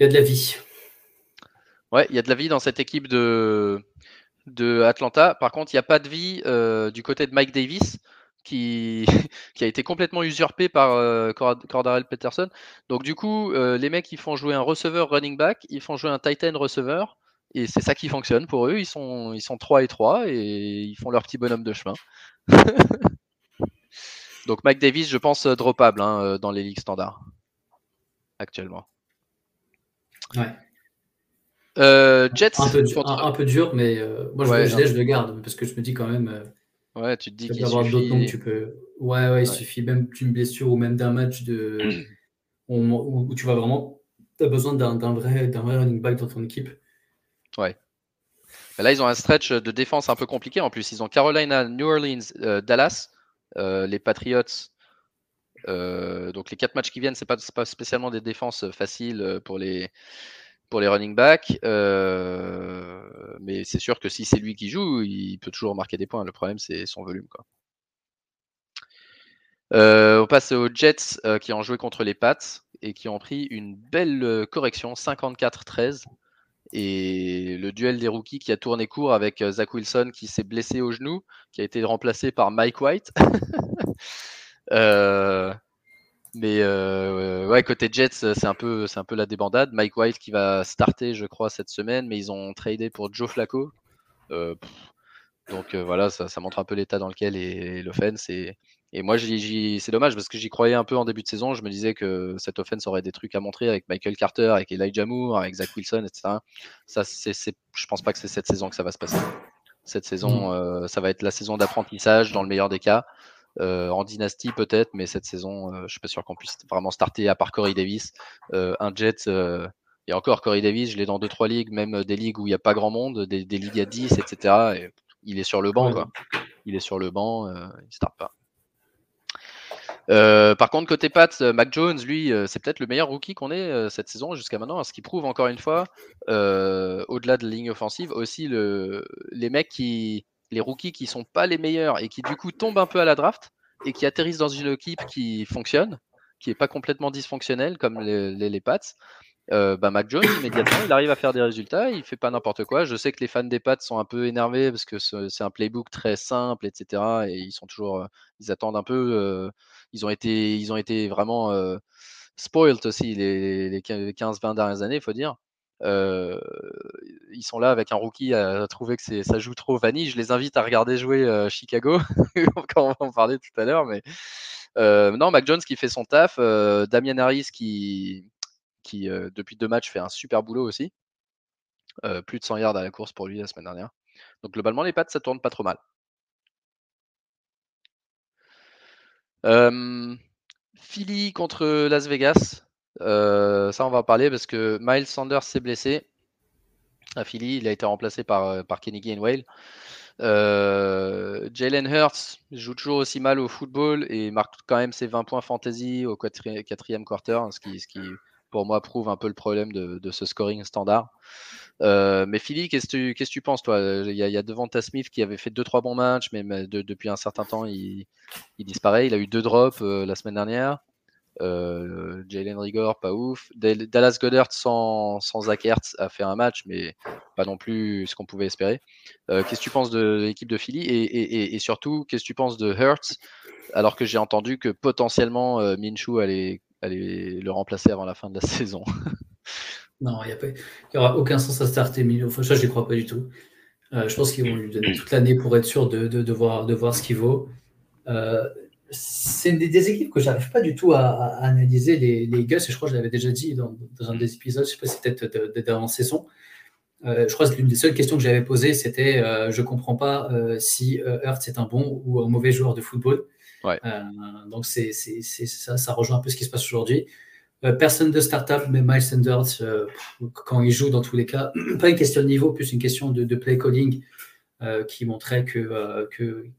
il y a de la vie. Ouais, il y a de la vie dans cette équipe de, de Atlanta. Par contre, il n'y a pas de vie euh, du côté de Mike Davis, qui, qui a été complètement usurpé par euh, Cordarel Peterson. Donc, du coup, euh, les mecs, ils font jouer un receveur running back, ils font jouer un Titan receveur, et c'est ça qui fonctionne pour eux. Ils sont, ils sont 3 et 3 et ils font leur petit bonhomme de chemin. Donc, Mike Davis, je pense, droppable hein, dans les ligues standards actuellement. Ouais. Euh, Jets. Un peu, un, peu, dur, mais euh, moi je, je, le garde parce que je me dis quand même. Euh, ouais, tu te dis qu'il suffit. tu peux. Ouais, ouais, il suffit même d'une blessure ou même d'un match de où, tu vas vraiment. Tu as besoin d'un vrai, vrai running back dans ton équipe. Ouais. là, ils ont un stretch de défense un peu compliqué. En plus, ils ont Carolina, New Orleans, Dallas, les Patriots. donc les quatre matchs qui viennent, c'est pas, pas spécialement des défenses faciles pour les, pour les running backs. Euh, mais c'est sûr que si c'est lui qui joue, il peut toujours marquer des points. Le problème, c'est son volume. Euh, on passe aux Jets euh, qui ont joué contre les Pats et qui ont pris une belle correction, 54-13. Et le duel des rookies qui a tourné court avec Zach Wilson qui s'est blessé au genou, qui a été remplacé par Mike White. Mais euh, ouais, côté Jets, c'est un peu, un peu la débandade. Mike White qui va starter, je crois, cette semaine, mais ils ont tradé pour Joe Flacco. Euh, donc euh, voilà, ça, montre un peu l'état dans lequel est, l'offense. Et moi, c'est dommage parce que j'y croyais un peu en début de saison. Je me disais que cette offense aurait des trucs à montrer avec Michael Carter, avec Elijah Moore, avec Zach Wilson, etc. Ça, c'est, je pense pas que c'est cette saison que ça va se passer. Cette saison, mmh. ça va être la saison d'apprentissage dans le meilleur des cas. Euh, en dynastie peut-être, mais cette saison, euh, je suis pas sûr qu'on puisse vraiment starter à part Corey Davis. Euh, un Jet, et encore Corey Davis, je l'ai dans 2-3 ligues, même des ligues où il n'y a pas grand monde, des, ligues à 10, etc. Et il est sur le banc, quoi. Il est sur le banc, il ne start pas. Par contre, côté Pats, Mac Jones, lui, c'est peut-être le meilleur rookie qu'on ait cette saison jusqu'à maintenant, ce qui prouve encore une fois, au-delà de la ligne offensive, aussi le, les mecs qui, les rookies qui sont pas les meilleurs et qui du coup tombent un peu à la draft et qui atterrissent dans une équipe qui fonctionne, qui est pas complètement dysfonctionnelle comme les, les, Pats, euh, bah Mac Jones immédiatement il arrive à faire des résultats, il fait pas n'importe quoi. Je sais que les fans des Pats sont un peu énervés parce que c'est un playbook très simple, etc. Et ils sont toujours, euh, ils attendent un peu. Euh, ils ont été, ils ont été vraiment spoiled aussi les, les 15-20 dernières années, il faut dire. Euh, ils sont là avec un rookie à trouver que ça joue trop vanille. Je les invite à regarder jouer euh, Chicago, quand on va en parler tout à l'heure. Mais euh, non, Mac Jones qui fait son taf, Damien Harris qui, qui depuis deux matchs fait un super boulot aussi. plus de 100 yards à la course pour lui la semaine dernière. Donc globalement, les pattes, ça tourne pas trop mal. Philly contre Las Vegas. Ça, on va en parler parce que Miles Sanders s'est blessé à Philly. Il a été remplacé par, par Kenny Gainwell. Jalen Hurts joue toujours aussi mal au football et marque quand même ses 20 points fantasy au quatrième quarter, ce qui, ce qui pour moi prouve un peu le problème de, ce scoring standard. mais Philly, qu'est-ce que tu, penses toi? Il y, a, il Devonta Smith qui avait fait 2-3 bons matchs, mais, depuis un certain temps, il, disparaît. Il a eu deux drops la semaine dernière. Euh, Jalen Rigor, pas ouf. Dallas Goddard sans, sans Zach Hertz a fait un match, mais pas non plus ce qu'on pouvait espérer. Euh, qu'est-ce que tu penses de l'équipe de Philly? Et, surtout, qu'est-ce que tu penses de Hertz alors que j'ai entendu que potentiellement euh, allait, allait, le remplacer avant la fin de la saison Non, il n'y aura aucun sens à starter. Enfin, ça, je n'y crois pas du tout. je pense qu'ils vont lui donner toute l'année pour être sûr de, voir, ce qu'il vaut c'est des, équipes que j'arrive pas du tout à, analyser, les, les Gus, et je crois que je l'avais déjà dit dans, un des épisodes, je sais pas si c'était d'avant saison. Euh, je crois que l'une des seules questions que j'avais posées, c'était euh, je comprends pas euh, si Hurts est un bon ou un mauvais joueur de football. Donc c'est, ça, ça rejoint un peu ce qui se passe aujourd'hui. personne de startup, mais Miles Sanders, quand il joue dans tous les cas, pas une question de niveau, plus une question de, play calling qui montrait que, que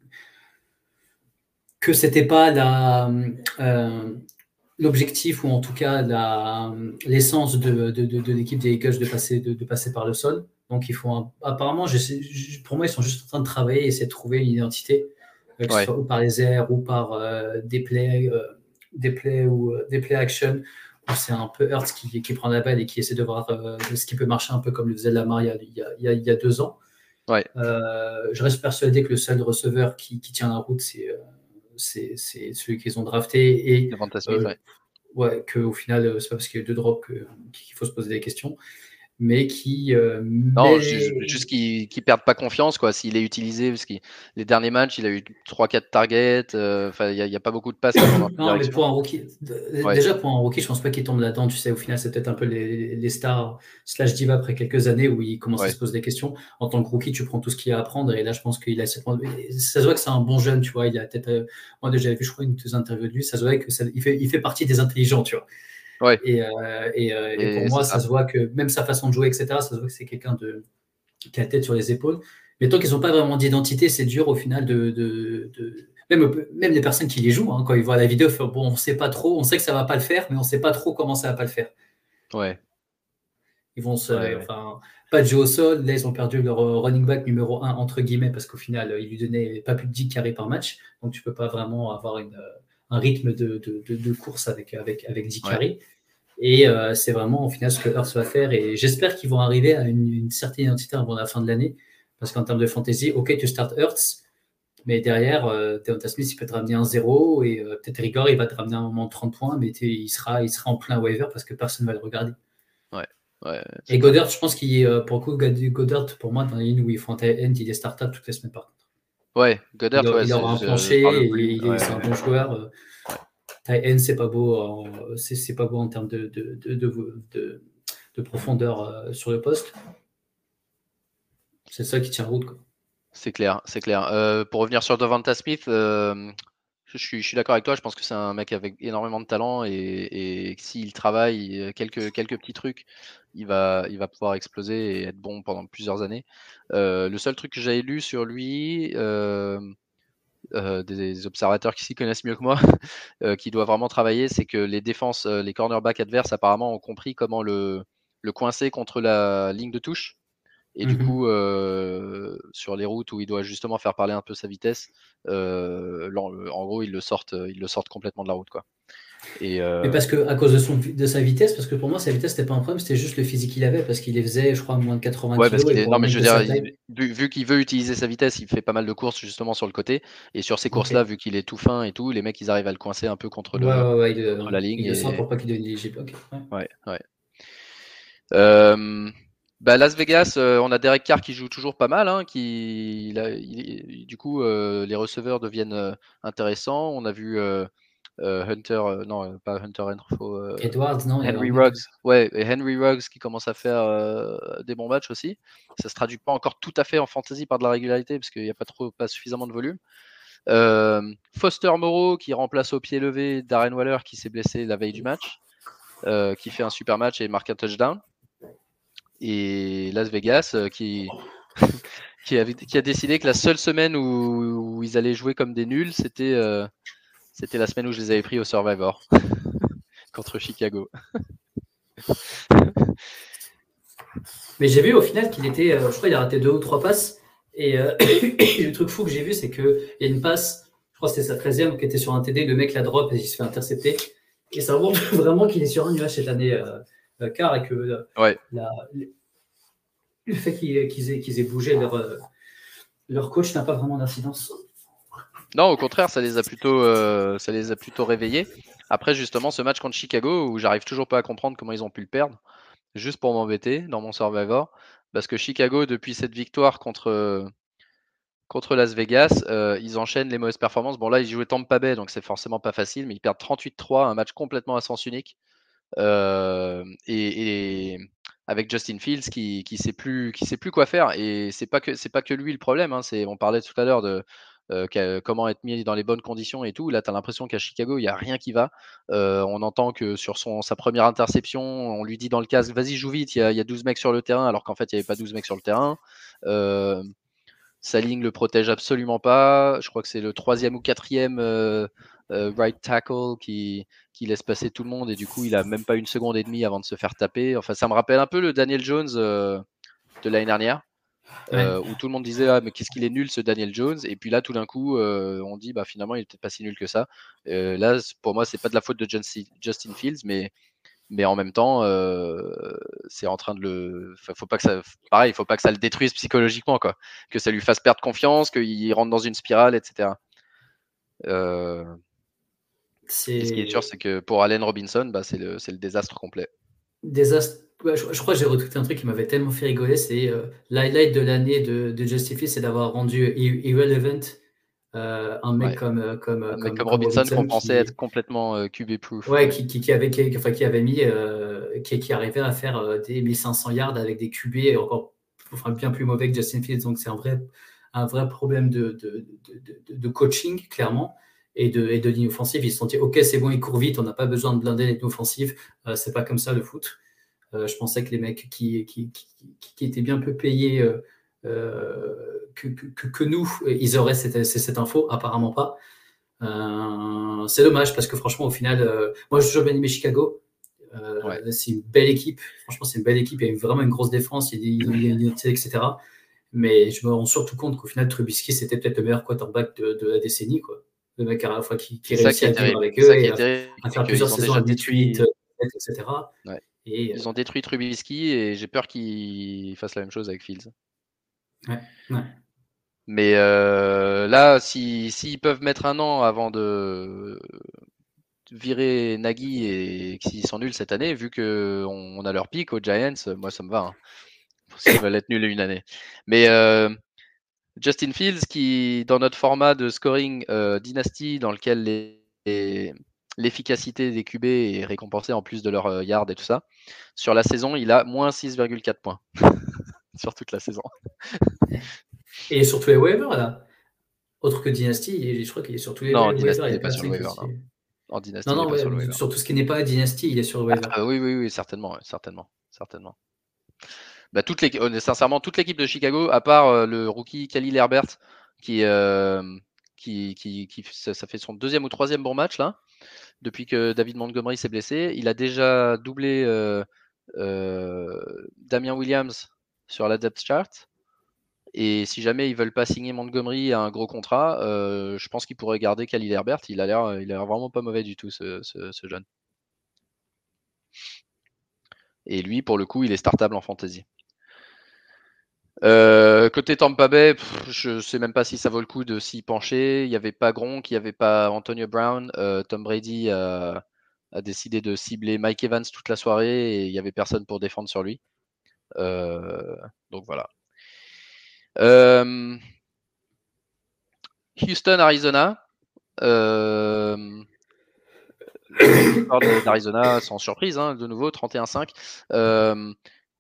que c'était pas euh, l'objectif, ou en tout cas l'essence de, l'équipe des Eagles de passer, de, passer par le sol. Donc, ils font apparemment, pour moi, ils sont juste en train de travailler et essayer de trouver une identité, euh, ce soit ou par les airs ou par euh, des plays, euh, des plays ou des play action. C'est un peu Hertz qui, qui, prend la balle et qui essaie de voir ce qui peut marcher un peu comme le faisait Lamar il y a, il y a, il y a deux ans. Ouais. je reste persuadé que le seul receveur qui, qui tient la route, c'est c'est celui qu'ils ont drafté et euh, ouais. qu'au final c'est pas parce qu'il y a deux drops qu'il faut se poser des questions mais qui. Euh, non, juste, qu'il ne perde pas confiance, quoi. S'il est utilisé, parce que les derniers matchs, il a eu 3-4 targets, euh, enfin, il n'y a, pas beaucoup de passes. non, mais pour un rookie, déjà pour un rookie, je pense pas qu'il tombe là-dedans. Tu sais, au final, c'est peut-être un peu les, stars slash diva après quelques années où il commence à se poser des questions. En tant que rookie, tu prends tout ce qu'il y a à apprendre, et là, je pense qu'il a Ça se voit que c'est un bon jeune, tu vois. Il a peut-être. Euh, moi, déjà vu, je crois, une deux interviews de lui, ça se voit que ça, il, fait, il fait partie des intelligents, tu vois. Ouais. Et, euh, et, euh, et, pour moi, ça, se voit que même sa façon de jouer, etc., ça se voit que c'est quelqu'un de, qui a la tête sur les épaules. Mais tant qu'ils n'ont pas vraiment d'identité, c'est dur au final de. de, de... Même, même, les personnes qui les jouent, hein, quand ils voient la vidéo, bon, on ne sait pas trop, on sait que ça ne va pas le faire, mais on ne sait pas trop comment ça ne va pas le faire. Ouais. Ils vont se. Enfin, pas de jeu au sol. Là, ils ont perdu leur running back numéro 1, entre guillemets, parce qu'au final, ils lui donnaient pas plus de 10 carrés par match. Donc, tu ne peux pas vraiment avoir une, un rythme de, de, de, course avec, avec, avec Dick Et euh, c'est vraiment au final ce que Earth va faire. Et j'espère qu'ils vont arriver à une, certaine identité avant la fin de l'année. Parce qu'en termes de fantasy, ok, tu start Earth, mais derrière, euh, Smith, il peut te ramener un 0 et euh, peut-être Rigor, il va te ramener un moment de 30 points, mais il sera, il sera en plein waiver parce que personne ne va le regarder. Ouais, et Goddard, je pense qu'il est, pour le coup, Goddard, pour moi, dans ligne où il font un end, il est start-up toutes les semaines par contre. Ouais, Goddard, il, il aura un plancher, il, est, c'est un bon joueur. Euh, N, c'est pas beau, c'est, pas beau en termes de, de, de, de profondeur euh, sur le poste. C'est ça qui tient route. C'est clair, c'est clair. Euh, pour revenir sur Devonta Smith, je suis, d'accord avec toi. Je pense que c'est un mec avec énormément de talent et, et s'il travaille quelques, quelques petits trucs, il va, il va pouvoir exploser et être bon pendant plusieurs années. Euh, le seul truc que j'avais lu sur lui, euh, euh, des, observateurs qui s'y connaissent mieux que moi, qui doit vraiment travailler, c'est que les défenses, les cornerbacks adverses apparemment ont compris comment le, le coincer contre la ligne de touche. Et du mmh coup, sur les routes où il doit justement faire parler un peu sa vitesse, en, gros, ils le sortent, ils le sortent complètement de la route, quoi. Et euh, Mais parce que à cause de, son, de sa vitesse, parce que pour moi sa vitesse c'était pas un problème, c'était juste le physique qu'il avait parce qu'il les faisait, je crois, moins de 80 ouais, non, mais je veux dire, vu, qu'il veut utiliser sa vitesse, il fait pas mal de courses justement sur le côté. Et sur ces courses-là, vu qu'il est tout fin et tout, les mecs ils arrivent à le coincer un peu contre, le, la ligne. Il et... pour pas qu'il devienne éligible. Ouais, ouais. Euh, bah, Las Vegas, euh, on a Derek Carr qui joue toujours pas mal. Hein, qui, du coup, les receveurs deviennent intéressants. On a vu euh, Hunter, euh, non, euh, pas Hunter Renfro. Edwards, non. Henry Ruggs. Ouais, et Henry Ruggs qui commence à faire des bons matchs aussi. Ça se traduit pas encore tout à fait en fantasy par de la régularité parce qu'il n'y a pas trop, pas suffisamment de volume. Foster Moreau qui remplace au pied levé Darren Waller qui s'est blessé la veille du match, qui fait un super match et marque un touchdown. Et Las Vegas qui, qui, a, décidé que la seule semaine où, ils allaient jouer comme des nuls, c'était c'était la semaine où je les avais pris au Survivor contre Chicago. Mais j'ai vu au final qu'il était, euh, je crois, il a raté deux ou trois passes. Et euh, le truc fou que j'ai vu, c'est qu'il y a une passe, je crois que c'était sa 13e, qui était sur un TD, le mec la drop et il se fait intercepter. Et ça montre vraiment qu'il est sur un nuage cette année, euh, car et que le fait qu'ils aient, bougé leur, leur coach n'a pas vraiment d'incidence. Non, au contraire, ça les a plutôt, euh, ça les a plutôt réveillés. Après, justement, ce match contre Chicago, où j'arrive toujours pas à comprendre comment ils ont pu le perdre, juste pour m'embêter dans mon Survivor, parce que Chicago, depuis cette victoire contre, contre Las Vegas, euh, ils enchaînent les mauvaises performances. Bon, là, ils jouaient Tampa Bay, donc c'est forcément pas facile, mais ils perdent 38-3, un match complètement à sens unique. Et, avec Justin Fields qui, qui sait plus qui sait plus quoi faire et c'est pas que c'est pas que lui le problème hein, c'est on parlait tout à l'heure de comment être mis dans les bonnes conditions et tout. Là, tu as l'impression qu'à Chicago, il n'y a rien qui va. On entend que sur son, sa première interception, on lui dit dans le casque, vas-y, joue vite, il y, a, 12 mecs sur le terrain, alors qu'en fait, il n'y avait pas 12 mecs sur le terrain. Sa ligne le protège absolument pas. Je crois que c'est le troisième ou quatrième right tackle qui, qui laisse passer tout le monde et du coup il a même pas une seconde et demie avant de se faire taper. Enfin, ça me rappelle un peu le Daniel Jones de l'année dernière. où tout le monde disait ah mais qu'est-ce qu'il est nul ce Daniel Jones et puis là tout d'un coup on dit bah finalement il est peut-être pas si nul que ça là pour moi c'est pas de la faute de Justin Fields mais mais en même temps, euh, c'est en train de le. Faut pas que ça. Pareil, il faut pas que ça le détruise psychologiquement, quoi. Que ça lui fasse perdre confiance, qu'il rentre dans une spirale, etc. Euh... Ce qui est sûr, c'est que pour Allen Robinson, bah, c'est le, le, désastre complet. Désastre. je, crois que j'ai retweeté un truc qui m'avait tellement fait rigoler. C'est euh, l'highlight de l'année de, de c'est d'avoir rendu Irrelevant euh, un mec comme, euh, comme, un comme, comme, Robinson, qu'on pensait être complètement euh, QB-proof. Ouais, qui, qui, qui, avait, qui, enfin, qui avait mis, qui, qui, arrivait à faire des 1500 yards avec des QB encore enfin, bien plus mauvais que Justin Fields. Donc, c'est un vrai, un vrai problème de, de, de, de, coaching, clairement, et de, et de ligne offensive. Ils se sont dit, OK, c'est bon, il court vite, on n'a pas besoin de blinder les lignes offensives. c'est pas comme ça le foot. je pensais que les mecs qui, qui, qui, étaient bien peu payés euh, que, que, nous, ils auraient cette, cette info, apparemment pas. Euh, c'est dommage parce que franchement, au final, euh, moi, je toujours bien aimé Chicago. C'est une belle équipe. Franchement, c'est une belle équipe. Il y a vraiment une grosse défense, il y a une identité, etc. Mais je me rends surtout compte qu'au final, Trubisky, c'était peut-être le meilleur quarterback de, de, la décennie. Quoi. Le mec à la fois qui, qui réussit à vivre avec eux et à, faire plusieurs saisons à détruire, etc. Et, ils ont détruit Trubisky et j'ai peur qu'ils fassent la même chose avec Fields. Mais euh, là, s'ils si, peuvent mettre un an avant de virer Nagui et s'ils sont nuls cette année, vu qu'on on a leur pic aux Giants, moi ça me va. Hein. S'ils veulent être nuls une année. Mais euh, Justin Fields, qui dans notre format de scoring euh, dynasty, dans lequel l'efficacité des QB est récompensée en plus de leur yard et tout ça, sur la saison, il a moins 6,4 points. sur toute la saison. Et surtout les waivers, là. Autre que Dynasty, je crois qu'il est sur tous les non, il n'est pas sur le waiver. Non. En Dynasty, non, non, ouais, sur, sur, tout ce qui n'est pas Dynasty, il est sur le waiver. Ah, oui, oui, oui, certainement, certainement, certainement. Bah, toute sincèrement, toute l'équipe de Chicago, à part euh, le rookie Khalil Herbert, qui, euh, qui, qui, qui ça, ça, fait son deuxième ou troisième bon match là, depuis que David Montgomery s'est blessé. Il a déjà doublé euh Damien Williams sur la depth chart. Et si jamais ils veulent pas signer Montgomery à un gros contrat, euh, je pense qu'ils pourraient garder Khalil Herbert. Il a l'air, il a vraiment pas mauvais du tout ce, jeune. Et lui, pour le coup, il est startable en fantasy. Euh, côté Tampa Bay, je sais même pas si ça vaut le coup de s'y pencher. Il n'y avait pas Gronk, il n'y avait pas Antonio Brown. Euh, Tom Brady a, décidé de cibler Mike Evans toute la soirée et il n'y avait personne pour défendre sur lui. Euh, donc voilà. Euh, Houston, Arizona. Euh, d'Arizona sans surprise, hein, de nouveau 31-5.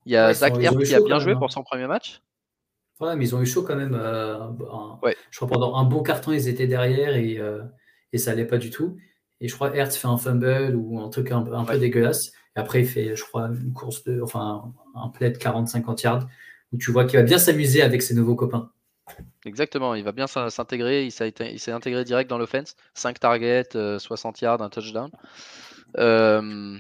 Il y a Zach Ertz qui a bien joué pour hein. son premier match. Ouais, mais ils ont eu chaud quand même. Je crois pendant un bon carton, ils étaient derrière et, et ça n'allait pas du tout. Et je crois Hertz fait un fumble ou un truc un, peu dégueulasse. Après, il fait, je crois, une course de, enfin, un play de 40-50 yards où tu vois qu'il va bien s'amuser avec ses nouveaux copains. Exactement, il va bien s'intégrer. Il s'est intégré direct dans l'offense. 5 targets, 60 euh, yards, un touchdown. Euh,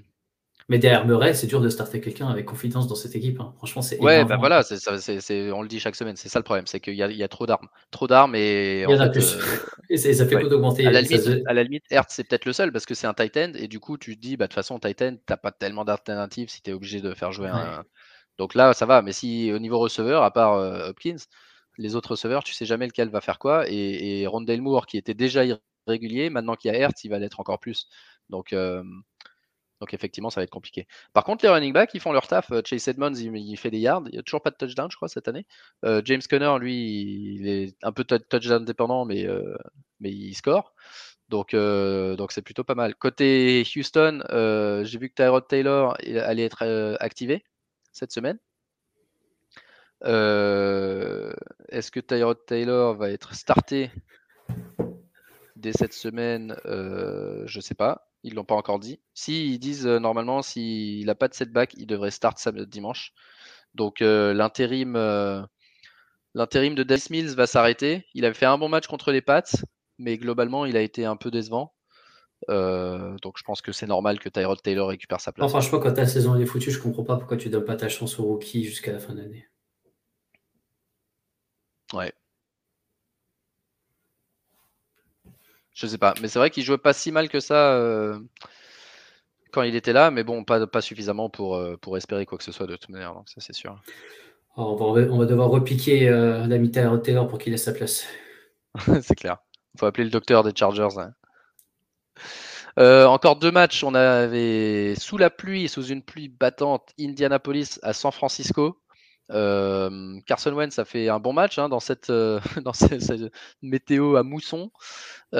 mais derrière Murray, c'est dur de starter quelqu'un avec confiance dans cette équipe. Hein. Franchement, c'est. Ouais, bah voilà, on le dit chaque semaine. C'est ça le problème, c'est qu'il y, y, a trop d'armes. Trop d'armes et. Il y en, a plus. Euh, et ça fait ouais. d'augmenter. À, la limite, à la limite Hertz, c'est peut-être le seul parce que c'est un tight end et du coup, tu te dis, bah, de toute façon, tight end, t'as pas tellement d'alternatives si tu es obligé de faire jouer un. Donc là, ça va. Mais si au niveau receveur, à part euh, Hopkins, les autres receveurs, tu sais jamais lequel va faire quoi. Et, et Rondale Moore, qui était déjà irrégulier, maintenant qu'il y a Hertz, il va l'être encore plus. Donc. Euh, donc effectivement, ça va être compliqué. Par contre, les running backs, ils font leur taf. Euh, Chase Edmonds, il, fait des yards. Il n'y a toujours pas de touchdown, je crois, cette année. Euh, James Conner, lui, il est un peu touchdown dépendant, mais, euh, mais il score. Donc donc c'est plutôt pas mal. Côté Houston, j'ai vu que Tyrod Taylor allait être activé cette semaine. Est-ce que Tyrod Taylor va être starté dès cette semaine? Je ne sais pas. Ils l'ont pas encore dit. Si ils disent euh, normalement s'il n'a pas de setback, il devrait start samedi dimanche. Donc euh, l'intérim euh, l'intérim de Davis Mills va s'arrêter. Il avait fait un bon match contre les Pats, mais globalement, il a été un peu décevant. Donc je pense que c'est normal que Tyrod Taylor récupère sa place. Enfin, franchement, quand ta saison est foutue, je comprends pas pourquoi tu donnes pas ta chance au rookie jusqu'à la fin de l'année. Ouais. Je sais pas, mais c'est vrai qu'il jouait pas si mal que ça euh, quand il était là, mais bon, pas, pas suffisamment pour, euh, pour espérer quoi que ce soit de toute manière, donc ça c'est sûr. on, va, devoir repiquer l'ami Tyrod Taylor pour qu'il ait sa place. c'est clair. Il faut appeler le docteur des Chargers. Hein. Euh, encore deux matchs. On avait sous la pluie, sous une pluie battante, Indianapolis à San Francisco. Euh, Carson Wentz a fait un bon match hein, dans, cette, euh, dans cette, météo à mousson. et,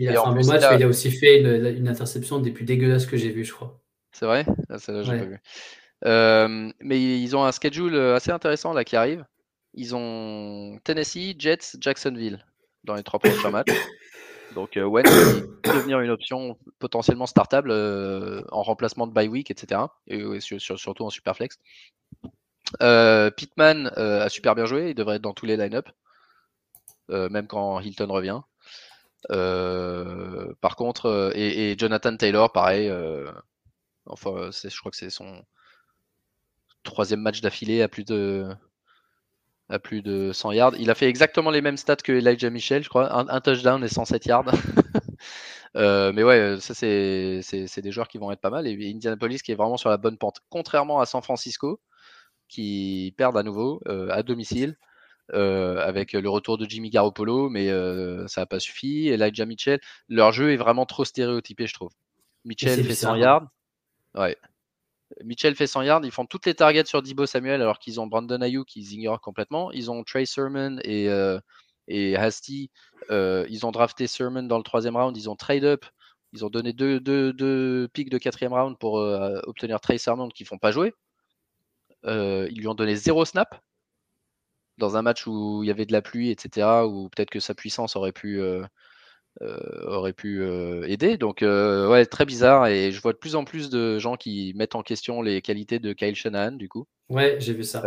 il a fait un bon match, mais il a aussi fait une, interception des plus dégueulasses que j'ai vues, je crois. C'est vrai? Ah, Ça, j'ai pas vu. mais ils ont un schedule assez intéressant là qui arrive. Ils ont Tennessee, Jets, Jacksonville dans les trois prochains matchs. Donc euh, peut devenir une option potentiellement startable euh, en remplacement de bye week, etc. Et, surtout en superflex. Euh, Pittman a super bien joué, il devrait être dans tous les line-up, même quand Hilton revient. par contre, et, Jonathan Taylor, pareil. enfin, je crois que c'est son troisième match d'affilée à plus de à plus de 100 yards. Il a fait exactement les mêmes stats que Elijah Michel, je crois. Un, touchdown et 107 yards. Euh, mais ouais, ça, c'est des joueurs qui vont être pas mal. Et Indianapolis qui est vraiment sur la bonne pente. Contrairement à San Francisco, qui perdent à nouveau euh, à domicile. Euh, avec le retour de Jimmy Garoppolo, mais ça n'a pas suffi. Elijah Mitchell, leur jeu est vraiment trop stéréotypé, je trouve. Mitchell fait 100 yards. Ouais. Mitchell fait 100 yards, ils font toutes les targets sur Dibo Samuel alors qu'ils ont Brandon Ayuk qu'ils ignorent complètement. Ils ont Trey Sermon et, euh, et Hasty. Euh, ils ont drafté Sermon dans le troisième round. Ils ont trade up. Ils ont donné deux, deux, deux pics de quatrième round pour euh, obtenir Trey Sermon qui ne font pas jouer. ils lui ont donné zéro snap dans un match où il y avait de la pluie, etc. Où peut-être que sa puissance aurait pu euh, aurait pu euh, aider. Donc, euh, ouais, très bizarre. Et je vois de plus en plus de gens qui mettent en question les qualités de Kyle Shanahan, du coup. Ouais, j'ai vu ça.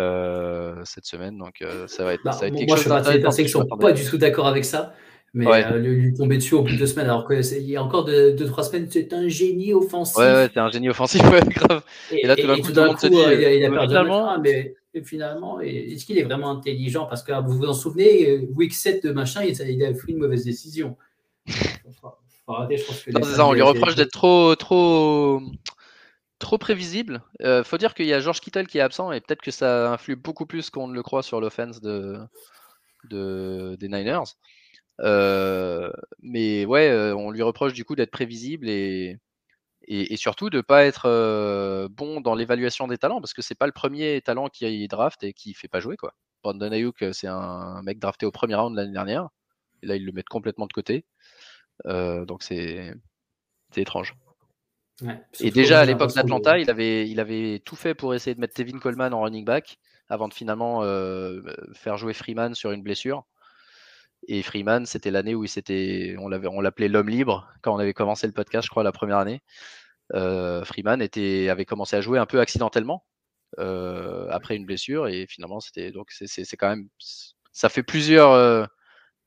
cette semaine. Donc, ça va être, bah, ça va être quelque moi, chose. Moi, je suis qui sont pas du tout d'accord avec ça. Mais lui tomber dessus au bout de deux semaines, alors qu'il y a encore deux, deux, trois semaines, c'est un génie offensif. Ouais, ouais c'est un génie offensif, grave. Et, là, tout d'un coup, tout coup, dit, il, a, perdu finalement... mais finalement, est-ce qu'il est vraiment intelligent? Parce que vous vous en souvenez, week 7 de machin, il a fait une mauvaise décision on lui reproche d'être trop, trop, trop prévisible. Euh, faut dire qu'il y a George Kittle qui est absent et peut-être que ça influe beaucoup plus qu'on ne le croit sur l'offense de, des Niners. Euh, mais ouais, euh, on lui reproche du coup d'être prévisible et, et, surtout de ne pas être bon dans l'évaluation des talents parce que c'est pas le premier talent qui draft et qui fait pas jouer quoi. Brandon Ayuk, c'est un mec drafté au premier round l'année dernière. Là, ils le mettent complètement de côté. Euh, donc c'est étrange. et déjà à l'époque d'Atlanta, il avait, il avait tout fait pour essayer de mettre Tevin Coleman en running back avant de finalement euh, faire jouer Freeman sur une blessure. Et Freeman, c'était l'année où il on l'avait, on l'appelait l'homme libre quand on avait commencé le podcast, je crois, la première année. Euh, Freeman était, avait commencé à jouer un peu accidentellement après une blessure et finalement c'était donc c'est quand même ça fait plusieurs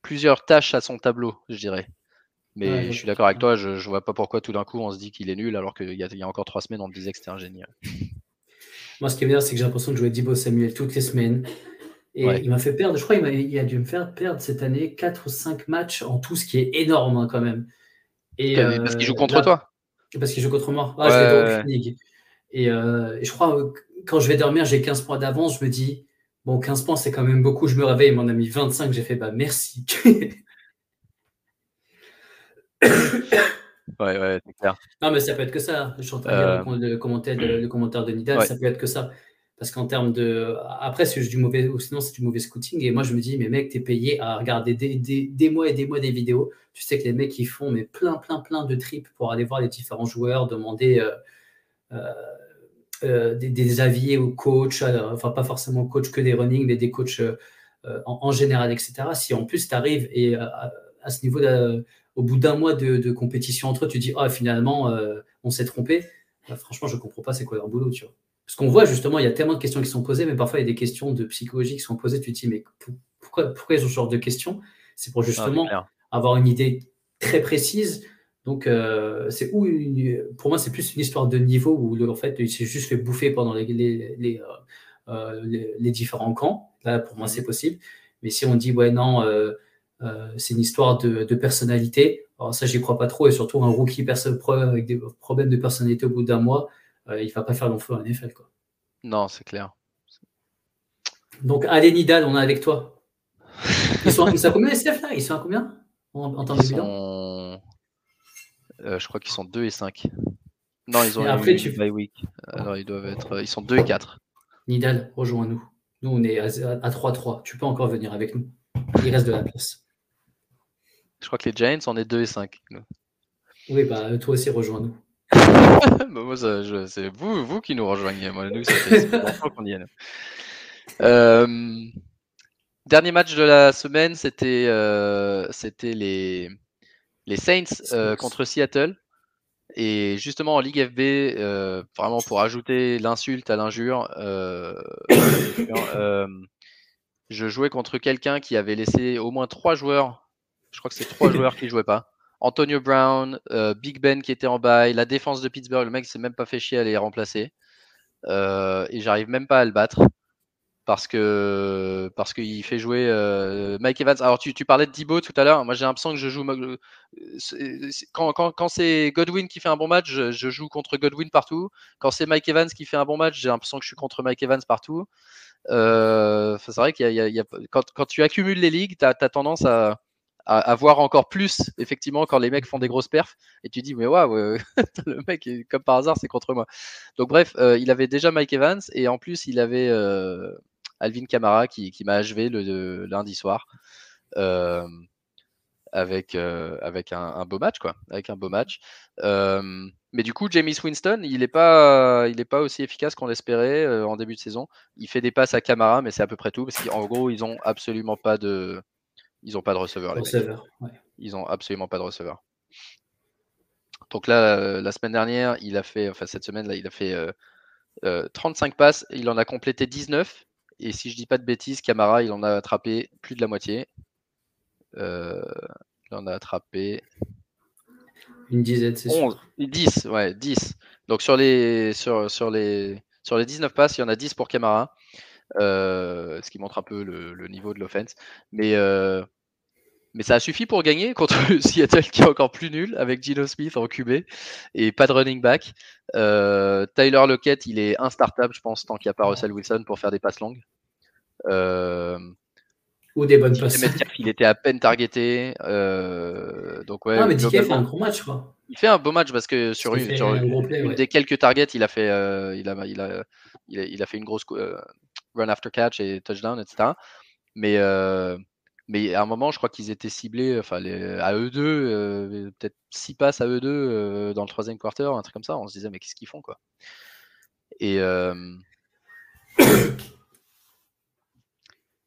plusieurs tâches à son tableau, je dirais. Mais je suis d'accord avec toi, je, je vois pas pourquoi tout d'un coup on se dit qu'il est nul alors qu'il y, y, a encore trois semaines on disait que c'était un génie. Moi, ce qui est bien, c'est que j'ai l'impression de jouer Dibo Samuel toutes les semaines. Et il m'a fait perdre, je crois qu'il a, a, dû me faire perdre cette année 4 ou 5 matchs en tout, ce qui est énorme hein, quand même. Et, parce qu'il joue euh, contre toi Parce qu'il joue contre moi. Ah, je et, euh, et, je crois, euh, quand je vais dormir, j'ai 15 points d'avance. Je me dis, bon, 15 points, c'est quand même beaucoup. Je me réveille, il m'en a mis 25. J'ai fait, bah merci. ouais, ouais, c'est clair. Non, mais ça peut être que ça. Je suis en train de lire le, euh, commentaire de, le commentaire de Nidal, ça peut être que ça. Parce qu'en termes de. Après, c'est du mauvais. Ou sinon, c'est du mauvais scouting. Et moi, je me dis, mais mec, t'es payé à regarder des, des, des, mois et des mois des vidéos. Tu sais que les mecs, ils font mais plein, plein, plein de trips pour aller voir les différents joueurs, demander euh, euh, des, des, avis aux coachs. enfin, pas forcément coach que des running, mais des coachs en, général, etc. Si en plus, tu arrives et à, à ce niveau au bout d'un mois de, compétition entre eux, tu dis ah finalement euh, on s'est trompé. Bah, franchement, je comprends pas c'est quoi leur boulot, tu vois. Parce qu'on voit justement, il y a tellement de questions qui sont posées, mais parfois il y a des questions de psychologie qui sont posées. Tu te dis, mais pourquoi, pourquoi ils ont ce genre de questions? C'est pour justement avoir une idée très précise. Donc, euh, c'est où pour moi, c'est plus une histoire de niveau où en fait, il s'est juste fait bouffer pendant les, les, euh, euh, les, différents camps. Là, pour moi, c'est mhm. possible. Mais si on dit, ouais, non, c'est une histoire de, de personnalité, alors ça, j'y crois pas trop. Et surtout, un rookie avec des problèmes de personnalité au bout d'un mois, il va pas faire long feu en NFL. Quoi. Non, c'est clair. Donc, allez, Nidal, on est avec toi. Ils sont, ils sont à combien, SF, là? Ils sont à combien? En, termes de bilan? Euh, Je crois qu'ils sont 2 et 5. Non, ils ont après, tu... week. Alors, ils doivent être. Ils sont 2 et 4. Nidal, rejoins-nous. Nous, on est à 3-3. Tu peux encore venir avec nous. Il reste de la place. Je crois que les Giants, on est 2 et 5. Oui, bah, toi aussi, rejoins-nous. Bah, moi, c'est vous, vous qui nous rejoignez. Moi, nous, c'est qu'on y est. Euh, dernier match de la semaine, c'était euh, les, les Saints euh, contre Seattle. Et justement en Ligue FB, vraiment pour ajouter l'insulte à l'injure, je jouais contre quelqu'un qui avait laissé au moins trois joueurs. Je crois que c'est trois joueurs qui jouaient pas. Antonio Brown, euh, Big Ben qui était en bail, la défense de Pittsburgh, le mec s'est même pas fait chier à les remplacer. Euh, et j'arrive même pas à le battre parce que parce qu'il fait jouer euh, Mike Evans. Alors tu, parlais de Dibo tout à l'heure. Moi j'ai l'impression que je joue quand, quand, c'est Godwin qui fait un bon match, je, joue contre Godwin partout. Quand c'est Mike Evans qui fait un bon match, j'ai l'impression que je suis contre Mike Evans partout. c'est vrai qu'il y, a, quand, tu accumules les ligues, tu as, tendance à, à, voir encore plus, effectivement, quand les mecs font des grosses perfs, et tu dis, mais waouh, euh, le mec, comme par hasard, c'est contre moi. Donc, bref, euh, il avait déjà Mike Evans, et en plus, il avait euh, Alvin Kamara qui, m'a achevé le, lundi soir. avec, avec un, beau match, quoi. Avec un beau match. mais du coup, Jamie Winston, il n'est pas, il pas aussi efficace qu'on l'espérait en début de saison. Il fait des passes à Kamara, mais c'est à peu près tout, parce qu'en gros, ils ont absolument pas de, ils n'ont pas de receveur. Les Ils n'ont absolument pas de receveur. Donc là, euh, la semaine dernière, il a fait, enfin cette semaine là, il a fait 35 euh, euh, passes, il en a complété 19. Et si je dis pas de bêtises, Camara, il en a attrapé plus de la moitié. il en a attrapé une dizaine, c'est sûr. 10, ouais, 10. Donc sur les, sur, sur, les, sur les 19 passes, il y en a 10 pour Camara. Euh, ce qui montre un peu le, niveau de l'offense. Mais, euh, mais ça a suffi pour gagner contre Seattle qui est encore plus nul avec Gino Smith en QB et pas de running back. Euh, Tyler Lockett, il est instartable, je pense, tant qu'il n'y a pas Russell Wilson pour faire des passes longues. Ou des bonnes passes. il était à peine targeté. donc ouais, ah, mais DK fait un gros match, quoi. Il fait un beau match parce que sur, une, des quelques targets, il a fait, il a, il a, il a, fait une grosse run after catch et touchdown, etc. Mais, euh, mais à un moment, je crois qu'ils étaient ciblés enfin, à eux deux, euh, peut-être six passes à eux deux euh, dans le troisième quarter, un truc comme ça. On se disait, mais qu'est-ce qu'ils font quoi? Et.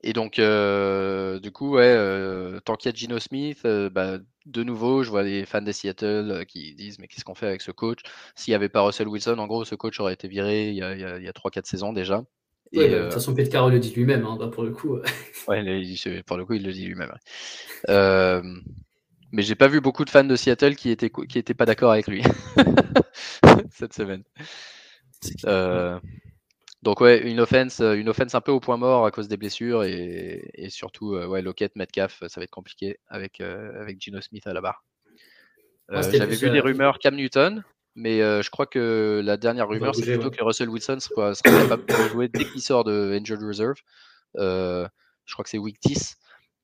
Et donc, du coup, ouais, tant qu'il y a Gino Smith, bah, de nouveau, je vois les fans des Seattle qui disent Mais qu'est-ce qu'on fait avec ce coach? S'il n'y avait pas Russell Wilson, en gros, ce coach aurait été viré il y a, a 3-4 saisons déjà. De toute façon, Pete Carroll le dit lui-même, hein, bah, pour le coup. ouais, pour le coup, il le dit lui-même. Euh, mais j'ai pas vu beaucoup de fans de Seattle qui étaient, qui étaient pas d'accord avec lui cette semaine. Euh, donc ouais, une offense, une offense un peu au point mort à cause des blessures et, et surtout ouais, Lockett, Metcalf, ça va être compliqué avec, avec Gino Smith à la barre. J'avais vu des rumeurs Cam Newton, mais euh, je crois que la dernière rumeur, c'est plutôt que Russell Wilson sera, capable de jouer dès qu'il sort de Injured Reserve. Euh, je crois que c'est week 10.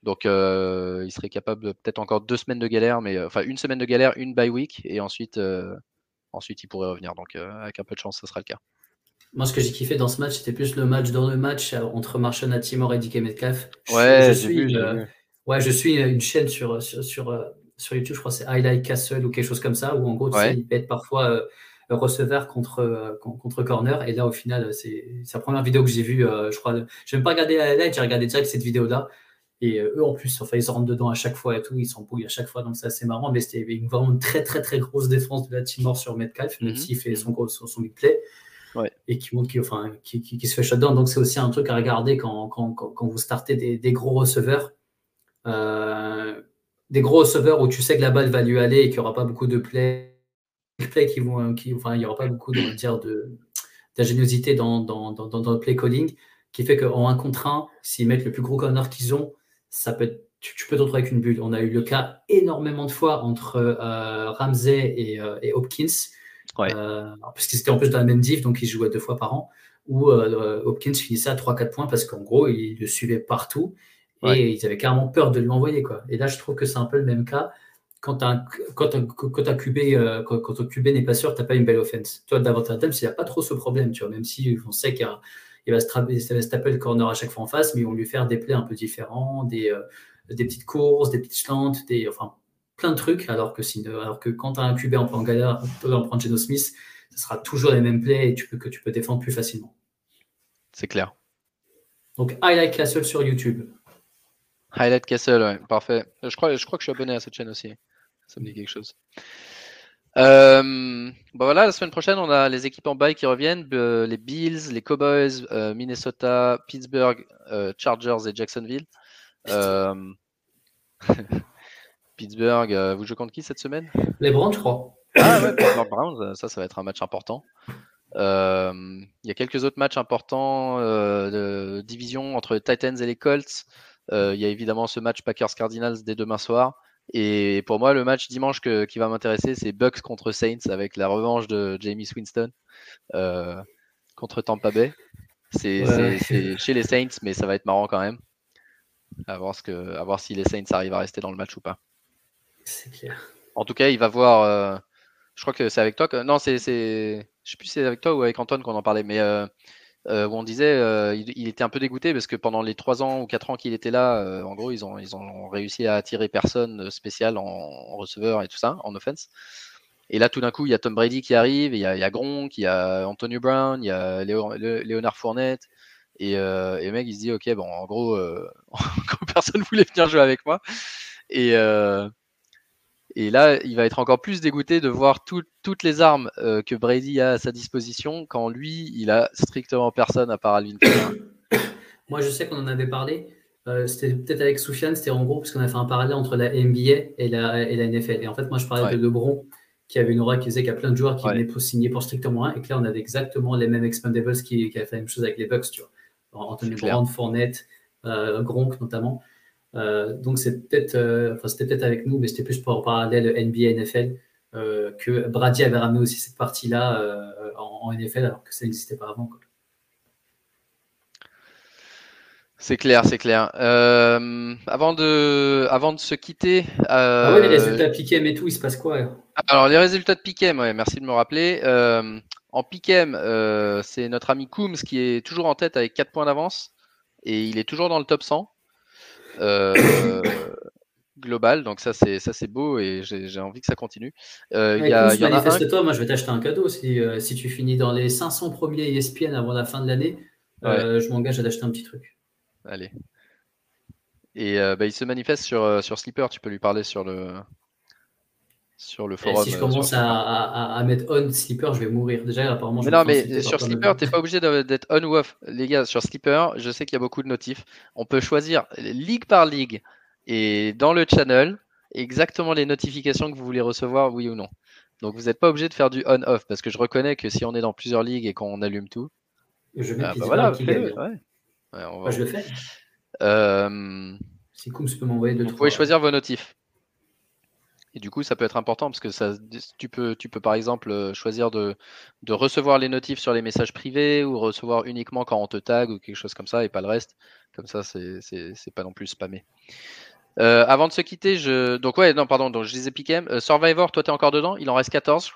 Donc euh, il serait capable peut-être encore deux semaines de galère, mais enfin une semaine de galère, une bye week, et ensuite, ensuite il pourrait revenir. Donc avec un peu de chance, ça sera le cas. Moi, ce que j'ai kiffé dans ce match, c'était plus le match dans le match entre Marshall Timor et DK Metcalf. Ouais, je, suis, ouais, je suis une chaîne sur, sur, sur sur YouTube, je crois que c'est Highlight Castle ou quelque chose comme ça, où en gros, il peut être parfois euh, receveur contre, euh, contre corner. Et là, au final, c'est la première vidéo que j'ai vue. Euh, je crois, je n'ai même pas regardé Highlight, j'ai regardé direct cette vidéo-là. Et eux, en plus, enfin, ils se rentrent dedans à chaque fois et tout, ils s'embrouillent à chaque fois, donc c'est assez marrant. Mais c'était une vraiment très, très, très grosse défense de la Timor sur Metcalf, même mhm. s'il fait son, son, son big play. Et qui, qui, enfin, qui, qui, se fait shutdown. Donc, c'est aussi un truc à regarder quand, quand, quand, vous startez des, gros receveurs. Euh, des gros receveurs où tu sais que la balle va lui aller et qu'il n'y aura pas beaucoup de plays, qui vont, qui, enfin, il n'y aura pas beaucoup dire, de, d'ingéniosité dans, dans, dans, le play calling, qui fait qu'en un contre un, s'ils mettent le plus gros corner qu'ils ont, ça peut tu, peux te retrouver avec une bulle. On a eu le cas énormément de fois entre euh, Ramsey et, euh, et Hopkins, euh, parce qu'ils étaient en plus dans la même div, donc ils jouaient deux fois par an, où Hopkins finissait à 3-4 points parce qu'en gros, il le suivait partout et ils avaient carrément peur de lui envoyer. Quoi. Et là, je trouve que c'est un peu le même cas. Quand un, quand un, quand un QB, quand, quand QB n'est pas sûr, tu n'as pas une belle offense. Toi, davantage il n'y a pas trop ce problème, tu vois, même si on sait qu'il va, se taper le corner à chaque fois en face, mais ils vont lui faire des plays un peu différents, des, des petites courses, des petites slants, des, enfin, plein de trucs, alors que, si, alors que quand tu as un QB en galère, tu peux en prendre Geno Smith, ce sera toujours les mêmes plays et tu peux, que tu peux défendre plus facilement. C'est clair. Donc, Highlight Castle sur YouTube. Highlight Castle, ouais, parfait. Je crois, je crois que je suis abonné à cette chaîne aussi. Ça me dit quelque chose. Euh, bon voilà, la semaine prochaine, on a les équipes en bail qui reviennent euh, les Bills, les Cowboys, euh, Minnesota, Pittsburgh, Chargers et Jacksonville. Euh, Pittsburgh, euh, vous jouez contre qui cette semaine? Les Browns, je crois. Ah ouais, Pittsburgh Browns, ça, ça va être un match important. Euh, il y a quelques autres matchs importants de division entre les Titans et les Colts. Il y a évidemment ce match Packers-Cardinals dès demain soir. Et pour moi, le match dimanche qui va m'intéresser, c'est Bucks contre Saints avec la revanche de Jamie Winston contre Tampa Bay. C'est chez les Saints, mais ça va être marrant quand même. À voir, ce que, à voir si les Saints arrivent à rester dans le match ou pas. C'est. En tout cas, il va voir. Euh, je crois que c'est avec toi que. Non, c'est. Je sais plus si c'est avec toi ou avec Antoine qu'on en parlait, mais euh, euh, où on disait il, était un peu dégoûté parce que pendant les 3 ans ou 4 ans qu'il était là, en gros, ils ont, ils ont réussi à attirer personne spécial en, receveur et tout ça, en offense. Et là, tout d'un coup, il y a Tom Brady qui arrive, il y a, Gronk, il y a Antonio Brown, il y a Léonard Fournette. Et, et, le mec, il se dit, ok, bon, en gros, euh, personne voulait venir jouer avec moi. Et, et là, il va être encore plus dégoûté de voir toutes les armes que Brady a à sa disposition quand lui, il a strictement personne à part Alvin Moi, je sais qu'on en avait parlé. c'était peut-être avec Soufiane, c'était en gros parce qu'on a fait un parallèle entre la NBA et la, et la NFL. Et en fait, moi, je parlais de LeBron qui avait une aura qui faisait qu'il y a plein de joueurs qui venaient pour signer pour strictement un, et que là, on avait exactement les mêmes expandables qui, qui avaient fait la même chose avec les Bucks, tu vois. Anthony Brown, Fournette, euh, Gronk notamment. Euh, donc c'est peut-être, euh, enfin c'était peut-être avec nous, mais c'était plus pour parallèle NBA NFL que Brady avait ramené aussi cette partie-là en, NFL alors que ça n'existait pas avant. C'est clair, c'est clair. avant, de, avant de se quitter. Ah ouais, les résultats de Piquem et tout, il se passe quoi Alors, les résultats de Piquem, ouais, merci de me rappeler. En Piquem, euh, c'est notre ami Coombs qui est toujours en tête avec 4 points d'avance et il est toujours dans le top 100 euh, global. Donc ça c'est ça c'est beau et j'ai envie que ça continue. Euh, y a, y manifeste-toi, moi je vais t'acheter un cadeau si, euh, si tu finis dans les 500 premiers ESPN avant la fin de l'année. je m'engage à t'acheter un petit truc. Allez. Et bah, il se manifeste sur, sur Slipper, tu peux lui parler sur le, sur le forum. si je euh, commence à, mettre on Slipper, je vais mourir. Déjà, apparemment. Mais non, mais sur Slipper, tu n'es pas obligé d'être on ou off. Les gars, sur Slipper, je sais qu'il y a beaucoup de notifs. On peut choisir ligue par ligue et dans le channel exactement les notifications que vous voulez recevoir, oui ou non. Donc vous n'êtes pas obligé de faire du on-off parce que je reconnais que si on est dans plusieurs ligues et qu'on allume tout. Je mets ah, bah voilà, ouais. Ouais, je le fais. Euh... C'est cool, peux m'envoyer Vous pouvez choisir vos notifs. Et du coup, ça peut être important parce que ça, tu, peux, tu peux par exemple euh, choisir de, de, recevoir les notifs sur les messages privés ou recevoir uniquement quand on te tag ou quelque chose comme ça et pas le reste. Comme ça, c'est pas non plus spammé. Euh, avant de se quitter, je. Donc, ouais, non, pardon, donc je disais Piquem. Euh, Survivor, toi, t'es encore dedans? Il en reste 14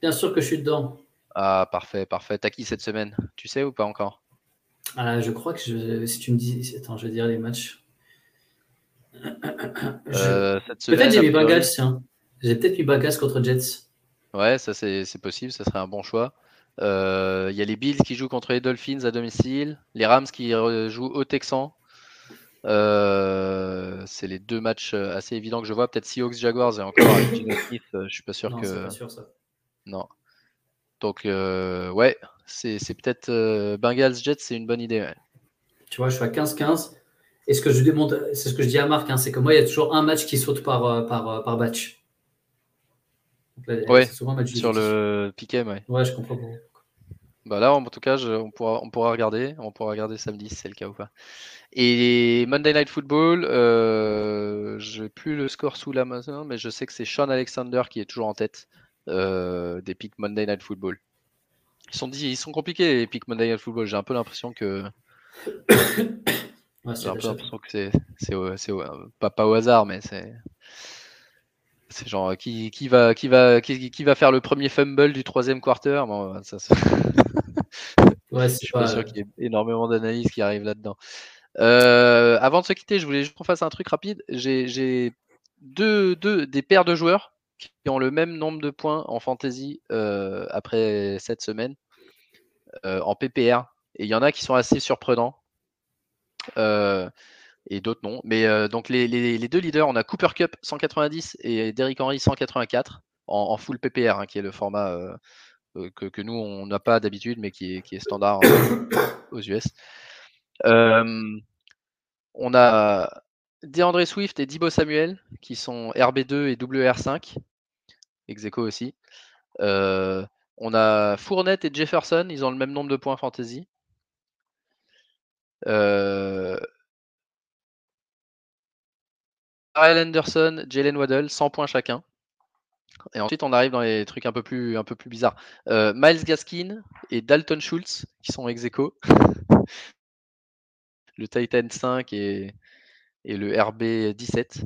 Bien sûr que je suis dedans. Ah, parfait, parfait. T'as qui cette semaine? Tu sais ou pas encore? Ah, Je crois que je... si tu me dis. Attends, je vais dire les matchs. Euh, peut-être j'ai mis Bengals, tiens. J'ai peut-être mis Bengals contre Jets. Ouais, ça c'est possible, ça serait un bon choix. Euh, il y a les Bills qui jouent contre les Dolphins à domicile, les Rams qui jouent au Texans. Euh, c'est les deux matchs assez évidents que je vois. Peut-être Seahawks Jaguars et encore Smith, je suis pas sûr non, que. Pas sûr, ça. Non. Donc ouais, c'est peut-être Bengals Jets, c'est une bonne idée. Tu vois, je suis à 15-15. Et ce que je demande, c'est ce que je dis à Marc, hein, c'est que moi, il y a toujours un match qui saute par, par, par batch. ouais, sur le piquet, ouais. Ouais, je comprends. Bah là, en tout cas, on, pourra, on pourra regarder. On pourra regarder samedi si c'est le cas ou pas. Et Monday Night Football, euh, je n'ai plus le score sous la main, mais je sais que c'est Sean Alexander qui est toujours en tête euh, des pics Monday Night Football. Ils sont, ils sont compliqués les pics Monday Night Football. J'ai un peu l'impression que. J'ai l'impression que c'est, c'est, pas, pas au hasard, mais c'est. C'est genre qui, qui, va, qui, va, qui, qui, va faire le premier fumble du troisième quarter? Bon, ça, ouais, Je suis pas sûr qu'il y ait énormément d'analyses qui arrivent là-dedans. Euh, avant de se quitter, je voulais juste qu'on fasse un truc rapide. J'ai deux, deux, des paires de joueurs qui ont le même nombre de points en fantasy euh, après cette semaine euh, en PPR. Et il y en a qui sont assez surprenants et d'autres non. Mais donc les, deux leaders, on a Cooper Cup 190 et Derrick Henry 184 en, full PPR, hein, qui est le format que, que, nous on n'a pas d'habitude, mais qui est, standard aux US on a DeAndre Swift et Dibo Samuel qui sont RB2 et WR5. Execo aussi. on a Fournette et Jefferson, ils ont le même nombre de points fantasy. Euh... Anderson, Jalen Waddell, 100 points chacun. Et ensuite, on arrive dans les trucs un peu plus, un peu plus bizarres. Miles Gaskin et Dalton Schultz, qui sont ex le Titan 5 et, le RB 17.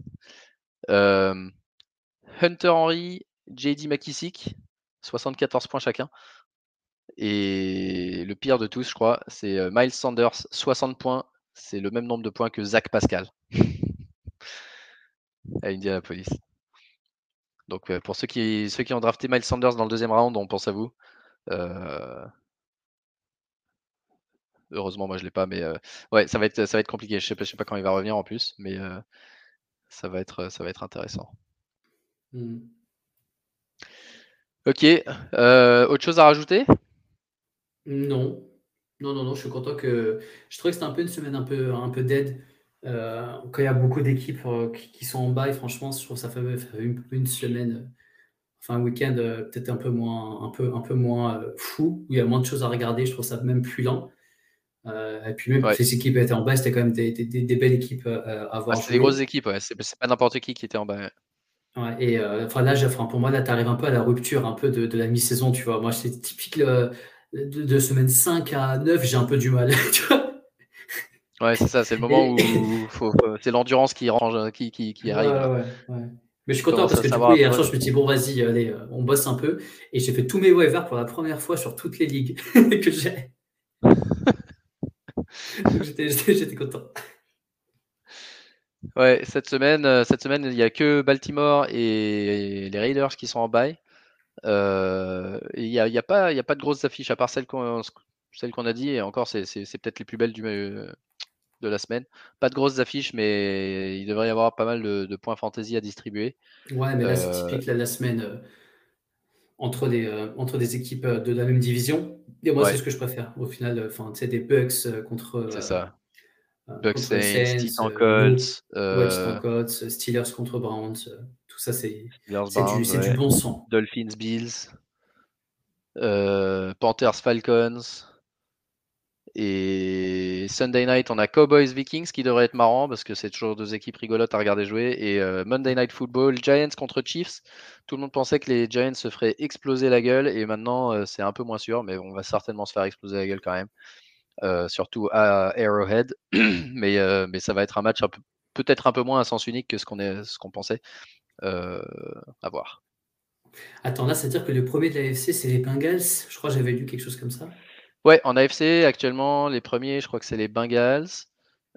Hunter Henry, JD McKissick, 74 points chacun. Et le pire de tous, je crois, c'est euh, Miles Sanders, 60 points. C'est le même nombre de points que Zach Pascal à Indianapolis. Donc euh, pour ceux qui, ceux qui ont drafté Miles Sanders dans le deuxième round, on pense à vous. Euh, Heureusement, moi je l'ai pas, mais ouais, ça va être ça va être compliqué. Je sais pas, je sais pas quand il va revenir en plus, mais ça va être ça va être intéressant. Mmh. Ok. autre chose à rajouter? Non. Non, non, non, je suis content que. Je trouvais que c'était un peu une semaine un peu, un peu dead. quand il y a beaucoup d'équipes qui, sont en bas, et franchement, je trouve que ça fait, une, semaine, enfin un week-end peut-être un peu moins, un peu, un peu moins fou, où il y a moins de choses à regarder. Je trouve ça même plus lent. Euh, et puis même ouais. ces équipes étaient en bas, c'était quand même des, belles équipes euh, à voir. c'est des grosses équipes, ouais. c'est pas n'importe qui qui était en bas. et euh, enfin là, pour moi, là, tu arrives un peu à la rupture un peu de, la mi-saison, tu vois. Moi, c'est typique de, semaine 5 à 9, j'ai un peu du mal, tu vois. Ouais, c'est ça, c'est le moment où, c'est l'endurance qui, range, qui, qui, qui arrive. Ouais, Mais je suis content parce que du coup, hier soir, je me dis, bon, vas-y, allez, on bosse un peu. Et j'ai fait tous mes waivers pour la première fois sur toutes les ligues que j'ai. J'étais content. Ouais, cette semaine, euh, cette semaine, il n'y a que Baltimore et les Raiders qui sont en bail. Euh, il n'y a, y a, pas, a pas de grosses affiches à part celles qu'on qu'on a dit. Et encore, c'est peut-être les plus belles du, de la semaine. Pas de grosses affiches, mais il devrait y avoir pas mal de, points fantasy à distribuer. Ouais, mais là, c'est euh, typique la semaine entre, des, entre des équipes de la même division. Et moi, c'est ce que je préfère. Au final, enfin, sais, des Bucks euh, contre. C'est ça. Euh, Bucks Saints, Colts. Euh, Steelers contre Browns. Tout ça, c'est du, du, bon sang. Dolphins, Bills. Panthers, Falcons. Et Sunday night, on a Cowboys Vikings qui devrait être marrant parce que c'est toujours deux équipes rigolotes à regarder jouer. Et euh, Monday Night Football, Giants contre Chiefs. Tout le monde pensait que les Giants se feraient exploser la gueule et maintenant euh, c'est un peu moins sûr, mais on va certainement se faire exploser la gueule quand même. Euh, surtout à Arrowhead. mais, mais ça va être un match peut-être un peu moins à sens unique que ce qu'on qu'on pensait. À voir. Attends, là, c'est-à-dire que le premier de la FC, c'est les Bengals. Je crois que j'avais lu quelque chose comme ça. Ouais, en AFC, actuellement, les premiers, je crois que c'est les Bengals.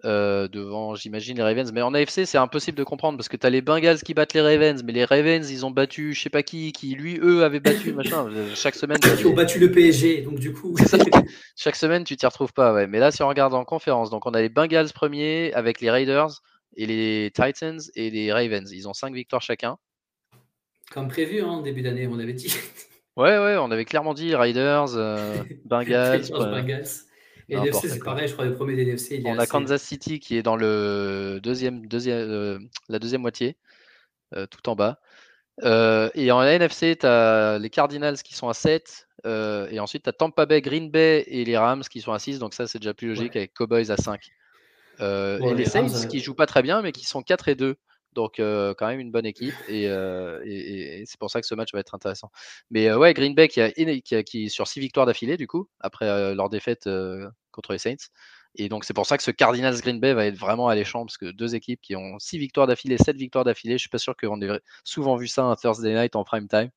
Euh, devant, j'imagine, les Ravens. Mais en AFC, c'est impossible de comprendre parce que tu as les Bengals qui battent les Ravens, mais les Ravens, ils ont battu je sais pas qui, qui lui, eux, avaient battu, machin. Euh, chaque semaine. Ils ont battu le PSG, donc du coup. chaque semaine, tu t'y retrouves pas, ouais. Mais là, si on regarde en conférence, donc on a les Bengals premiers avec les Raiders et les Titans et les Ravens. Ils ont 5 victoires chacun. Comme prévu, en hein, début d'année, on avait dit. Ouais, ouais, on avait clairement dit Riders, euh, Bengals. Et l'FC, c'est pareil, je crois, le premier des NFC. on a Kansas City qui est dans le deuxième, deuxième, la deuxième moitié, tout en bas. et en NFC, tu as les Cardinals qui sont à 7. et ensuite, tu as Tampa Bay, Green Bay et les Rams qui sont à 6. Donc ça, c'est déjà plus logique avec Cowboys à 5. Et les, Saints qui jouent pas très bien, mais qui sont 4 et 2. Donc, quand même une bonne équipe. Et, c'est pour ça que ce match va être intéressant. Mais ouais, Green Bay qui, a, qui, est sur 6 victoires d'affilée, du coup, après leur défaite contre les Saints. Et donc, c'est pour ça que ce Cardinals Green Bay va être vraiment alléchant, parce que deux équipes qui ont 6 victoires d'affilée, 7 victoires d'affilée, je suis pas sûr qu'on ait souvent vu ça un Thursday night en prime time.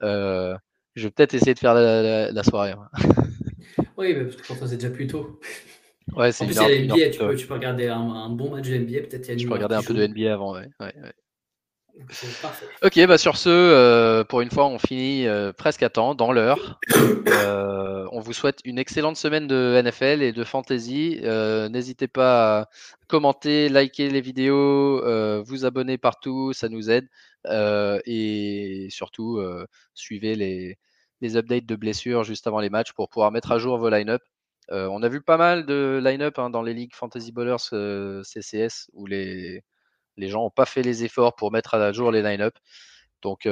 je vais peut-être essayer de faire la, soirée. Oui, parce que toi, c'est déjà plus tôt. Ouais, c'est en plus, il y a NBA, tu peux, tu peux, regarder un, bon match de NBA, peut-être il y a Je peux regarder un peu de NBA avant, ouais. ouais, ouais. Ok, bah sur ce, euh, pour une fois, on finit euh, presque à temps, dans l'heure. Euh, on vous souhaite une excellente semaine de NFL et de fantasy. N'hésitez pas à commenter, liker les vidéos, vous abonner partout, ça nous aide. et surtout, suivez les, les updates de blessures juste avant les matchs pour pouvoir mettre à jour vos line-up. On a vu pas mal de line-up hein, dans les ligues Fantasy Bowlers CCS où les, les gens n'ont pas fait les efforts pour mettre à jour les line-up. Donc,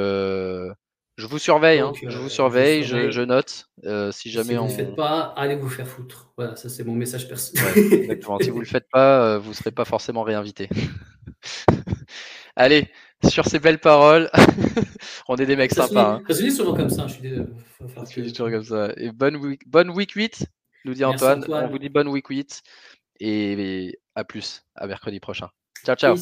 je vous surveille, hein, je vous surveille, je, note. si jamais si vous on. ne le faites pas, allez vous faire foutre. Voilà, ça c'est mon message personnel. exactement. si vous ne le faites pas, vous ne serez pas forcément réinvité. allez, sur ces belles paroles, on est des mecs sympas. Hein. Je souvent comme ça. Je suis toujours comme ça. Et bonne week, bonne week 8, nous dit Antoine. On vous dit bonne week 8 et à plus, à mercredi prochain. Ciao, ciao.